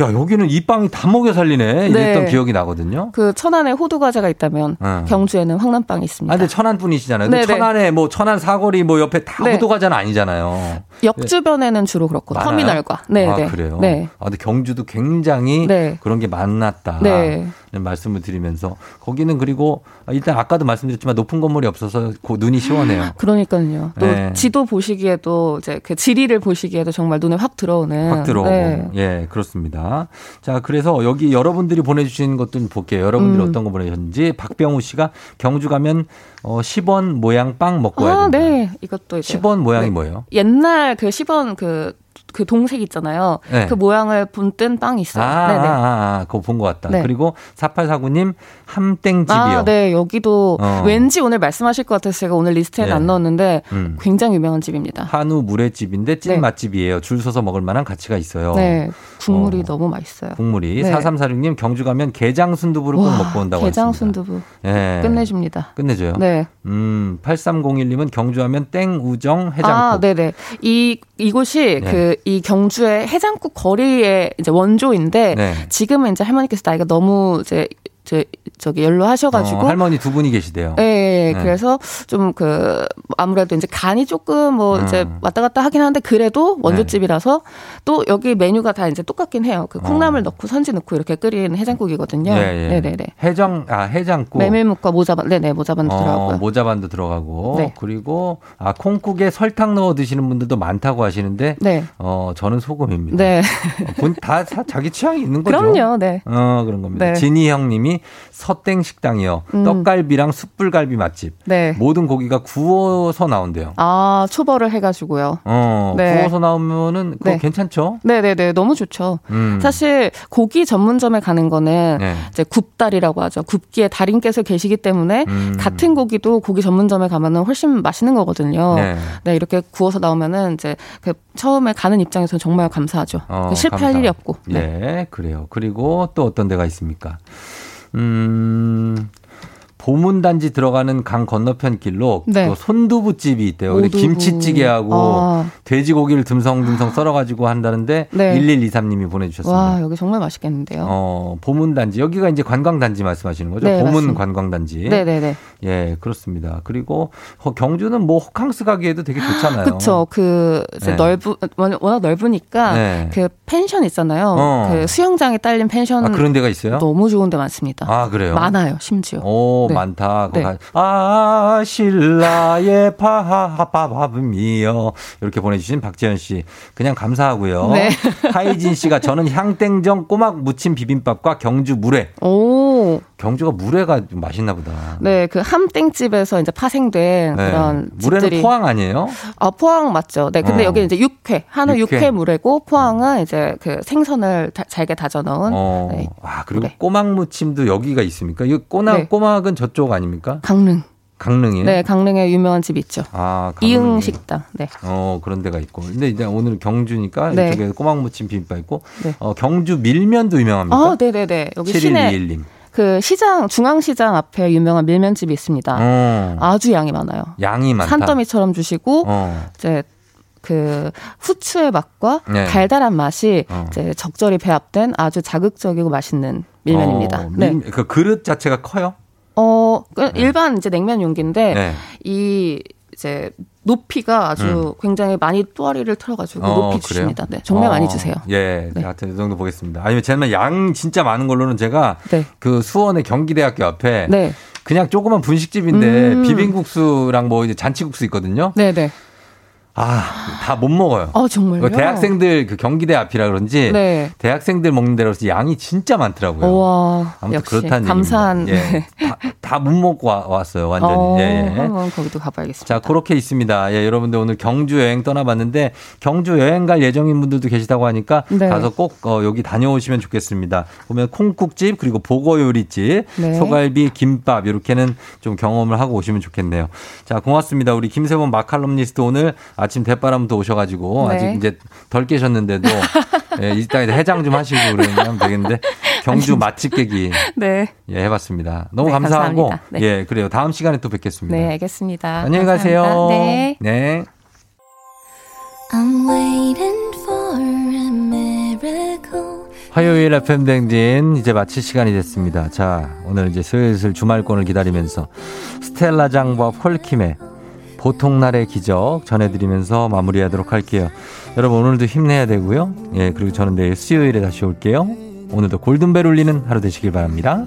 A: 야 여기는 이 빵이 다 먹여 살리네 이랬던
M: 네.
A: 기억이 나거든요.
M: 그 천안에 호두 과자가 있다면
A: 어.
M: 경주에는 황남빵이 있습니다.
A: 아, 근데 천안 분이시잖아요. 근데. 천안에 뭐 천안 사거리 뭐 옆에 다
M: 네.
A: 호두 과자는 아니잖아요.
M: 역 주변에는 주로 그렇고
A: 많아요?
M: 터미널과 네,
A: 아,
M: 네.
A: 그래요?
M: 네.
A: 아, 근데 경주도 굉장히
M: 네.
A: 그런 게 많았다.
M: 네.
A: 는 말씀을 드리면서 거기는 그리고 일단 아까도 말씀드렸지만 높은 건물이 없어서 그 눈이 시원해요.
M: 그러니까요. 또
A: 네.
M: 지도 보시기에도 이제 그 지리를 보시기에도 정말 눈에 확 들어오는
A: 확 들어오고.
M: 네.
A: 예, 그렇습니다. 자, 그래서 여기 여러분들이 보내주신 것좀 볼게요. 여러분들이
M: 음.
A: 어떤 거 보내셨는지. 박병우 씨가 경주 가면 어, 10원 모양 빵 먹고 와야
M: 아,
A: 된다.
M: 네. 이것도 이제
A: 10원 모양이
M: 네.
A: 뭐예요?
M: 옛날 그 10원 그, 그 동색 있잖아요.
A: 네.
M: 그 모양을 본뜬 빵이 있어요.
A: 아,
M: 네네.
A: 아, 아, 아, 그거 본 것 같다.
M: 네.
A: 그리고 4849님 함땡집이요.
M: 아, 네. 여기도
A: 어.
M: 왠지 오늘 말씀하실 것 같아서 제가 오늘 리스트에
A: 네.
M: 안 넣었는데
A: 음.
M: 굉장히 유명한 집입니다.
A: 한우 물회집인데 찐
M: 네.
A: 맛집이에요. 줄 서서 먹을 만한 가치가 있어요.
M: 네. 국물이
A: 어.
M: 너무 맛있어요.
A: 국물이
M: 네.
A: 4346님 경주 가면 게장 순두부를 꼭
M: 와,
A: 먹고 온다고
M: 게장
A: 했습니다.
M: 순두부.
A: 예.
M: 끝내줍니다.
A: 끝내줘요.
M: 네.
A: 음, 8301님은 경주하면 땡우정 해장국.
M: 아, 네네. 이, 이곳이
A: 네.
M: 그, 이 경주의 해장국 거리의 이제 원조인데,
A: 네.
M: 지금은 이제 할머니께서 나이가 너무 이제 저, 저기 연로하셔가지고
A: 어, 할머니 두 분이 계시대요.
M: 예, 예, 예.
A: 네.
M: 그래서 좀 그 아무래도 이제 간이 조금 뭐
A: 음.
M: 이제 왔다 갔다 하긴 하는데 그래도 원조집이라서 또 여기 메뉴가 다 이제 똑같긴 해요. 그 콩나물 넣고 선지 넣고 이렇게 끓인 해장국이거든요.
A: 어. 예, 예.
M: 네네 네.
A: 해장 아 해장국.
M: 메밀묵과 모자반, 네네 모자반도
A: 어,
M: 들어가고요.
A: 모자반도 들어가고
M: 네.
A: 그리고 아 콩국에 설탕 넣어 드시는 분들도 많다고 하시는데
M: 네.
A: 어 저는 소금입니다.
M: 네.
A: 본다 자기 취향이 있는 거죠.
M: 그럼요. 네.
A: 어 그런 겁니다.
M: 네.
A: 진희 형님이 서땡 식당이요.
M: 음.
A: 떡갈비랑 숯불갈비 맛집.
M: 네.
A: 모든 고기가 구워서 나온대요.
M: 아 초벌을 해가지고요.
A: 어
M: 네.
A: 구워서 나오면은 그거
M: 네.
A: 괜찮죠?
M: 네네네 너무 좋죠.
A: 음.
M: 사실 고기 전문점에 가는 거는
A: 네.
M: 이제 굽다리라고 하죠. 굽기에 달인께서 계시기 때문에
A: 음.
M: 같은 고기도 고기 전문점에 가면은 훨씬 맛있는 거거든요.
A: 네.
M: 네. 이렇게 구워서 나오면은 이제 그 처음에 가는 입장에서는 정말 감사하죠.
A: 어,
M: 그 실패할
A: 감사.
M: 일이 없고. 네.
A: 예, 그래요. 그리고 또 어떤 데가 있습니까? 음, 보문단지 들어가는 강 건너편 길로
M: 네.
A: 또 손두부집이 있대요.
M: 오두부.
A: 김치찌개하고
M: 아.
A: 돼지고기를 듬성듬성 썰어가지고 한다는데
M: 네.
A: 1123님이 보내주셨습니다.
M: 와 여기 정말 맛있겠는데요.
A: 어, 보문단지. 여기가 이제 관광단지 말씀하시는 거죠?
M: 네,
A: 보문
M: 맞습니다.
A: 관광단지.
M: 네네네.
A: 예, 그렇습니다. 그리고 어, 경주는 뭐 호캉스 가기에도 되게 좋잖아요.
M: 그쵸. 그,
A: 네.
M: 넓은, 워낙 넓으니까,
A: 네.
M: 그 펜션 있잖아요.
A: 어.
M: 그 수영장에 딸린 펜션.
A: 아, 그런 데가 있어요?
M: 너무 좋은 데 많습니다.
A: 아, 그래요?
M: 많아요, 심지어.
A: 오,
M: 네.
A: 많다.
M: 네.
A: 가- 아, 신라의 밥밥이요. 이렇게 보내주신 박지현 씨. 그냥 감사하고요.
M: 네.
A: 하이진 씨가 저는 향땡정 꼬막 무침 비빔밥과 경주 물회.
M: 오.
A: 경주가 물회가 좀 맛있나 보다.
M: 네, 그 함땡집에서 이제 파생된
A: 네.
M: 그런
A: 물회는
M: 집들이.
A: 포항 아니에요?
M: 아, 포항 맞죠. 네, 근데
A: 어.
M: 여기 이제 육회, 한우
A: 육회.
M: 육회, 물회고, 포항은 이제 그 생선을 다- 잘게 다져 넣은.
A: 어.
M: 네.
A: 아, 그리고 꼬막 무침도 여기가 있습니까? 이 꼬막,
M: 네.
A: 꼬막은 저쪽 아닙니까?
M: 강릉.
A: 강릉이에요?
M: 네, 강릉에 유명한 집 있죠.
A: 아, 강릉에.
M: 이응 식당. 네.
A: 어, 그런 데가 있고. 근데 이제 오늘 경주니까
M: 네.
A: 이쪽에 꼬막무침 비빔밥 있고,
M: 네.
A: 어, 경주 밀면도 유명합니까?
M: 아, 네 네 네. 여기 시내
A: 7121님.
M: 그 시장 중앙시장 앞에 유명한 밀면집이 있습니다.
A: 어,
M: 아주 양이 많아요.
A: 양이 많다.
M: 산더미처럼 주시고
A: 어,
M: 이제 그 후추의 맛과
A: 네.
M: 달달한 맛이
A: 어.
M: 이제 적절히 배합된 아주 자극적이고 맛있는 밀면입니다.
A: 어,
M: 네.
A: 밀- 그 그릇 자체가 커요?
M: 어, 그 일반 이제 냉면 용기인데
A: 네.
M: 이 이제 높이가 아주 굉장히 많이 또아리를 틀어가지고
A: 어,
M: 높이? 주십니다. 네, 정말
A: 어,
M: 많이 주세요.
A: 예,
M: 네.
A: 하여튼 이 정도 보겠습니다. 아니면 제가 양 진짜 많은 걸로는 제가
M: 네.
A: 그 수원의 경기대학교 앞에
M: 네,
A: 그냥 조그만 분식집인데
M: 음.
A: 비빔국수랑 뭐 이제 잔치국수 있거든요.
M: 네, 네.
A: 아, 다 못 먹어요.
M: 어 정말요?
A: 그 대학생들 그 경기대 앞이라 그런지
M: 네.
A: 대학생들 먹는 데라서 양이 진짜 많더라고요.
M: 와,
A: 아무튼 그렇다는
M: 감사한.
A: 예. 다못 먹고 와- 왔어요, 완전히.
M: 어,
A: 예, 예.
M: 한번 거기도 가봐야겠습니다.
A: 자, 그렇게 있습니다. 예, 여러분들 오늘 경주 여행 떠나봤는데 경주 여행 갈 예정인 분들도 계시다고 하니까
M: 네.
A: 가서 꼭 어, 여기 다녀오시면 좋겠습니다. 보면 콩국집 그리고 보고요리집,
M: 네.
A: 소갈비, 김밥 이렇게는 좀 경험을 하고 오시면 좋겠네요. 자, 고맙습니다. 우리 김세범 마칼럼니스트 오늘 아침 대바람도 오셔가지고
M: 네.
A: 아직 이제 덜 깨셨는데도 예, 이따 해장 좀 하시고 그러면 되겠는데 경주 맛집 깨기
M: 네,
A: 예, 해봤습니다. 너무
M: 네,
A: 감사하고.
M: 네.
A: 예, 그래요. 다음 시간에 또 뵙겠습니다.
M: 네, 알겠습니다.
A: 안녕히 가세요.
M: 감사합니다. 네.
A: 네.
N: I'm waiting for a miracle.
A: 화요일 FM 댕진 이제 마칠 시간이 됐습니다. 자, 오늘 이제 슬슬 주말권을 기다리면서 스텔라 장과 폴킴의 보통 날의 기적 전해드리면서 마무리하도록 할게요. 여러분 오늘도 힘내야 되고요. 예, 그리고 저는 내일 수요일에 다시 올게요. 오늘도 골든벨 울리는 하루 되시길 바랍니다.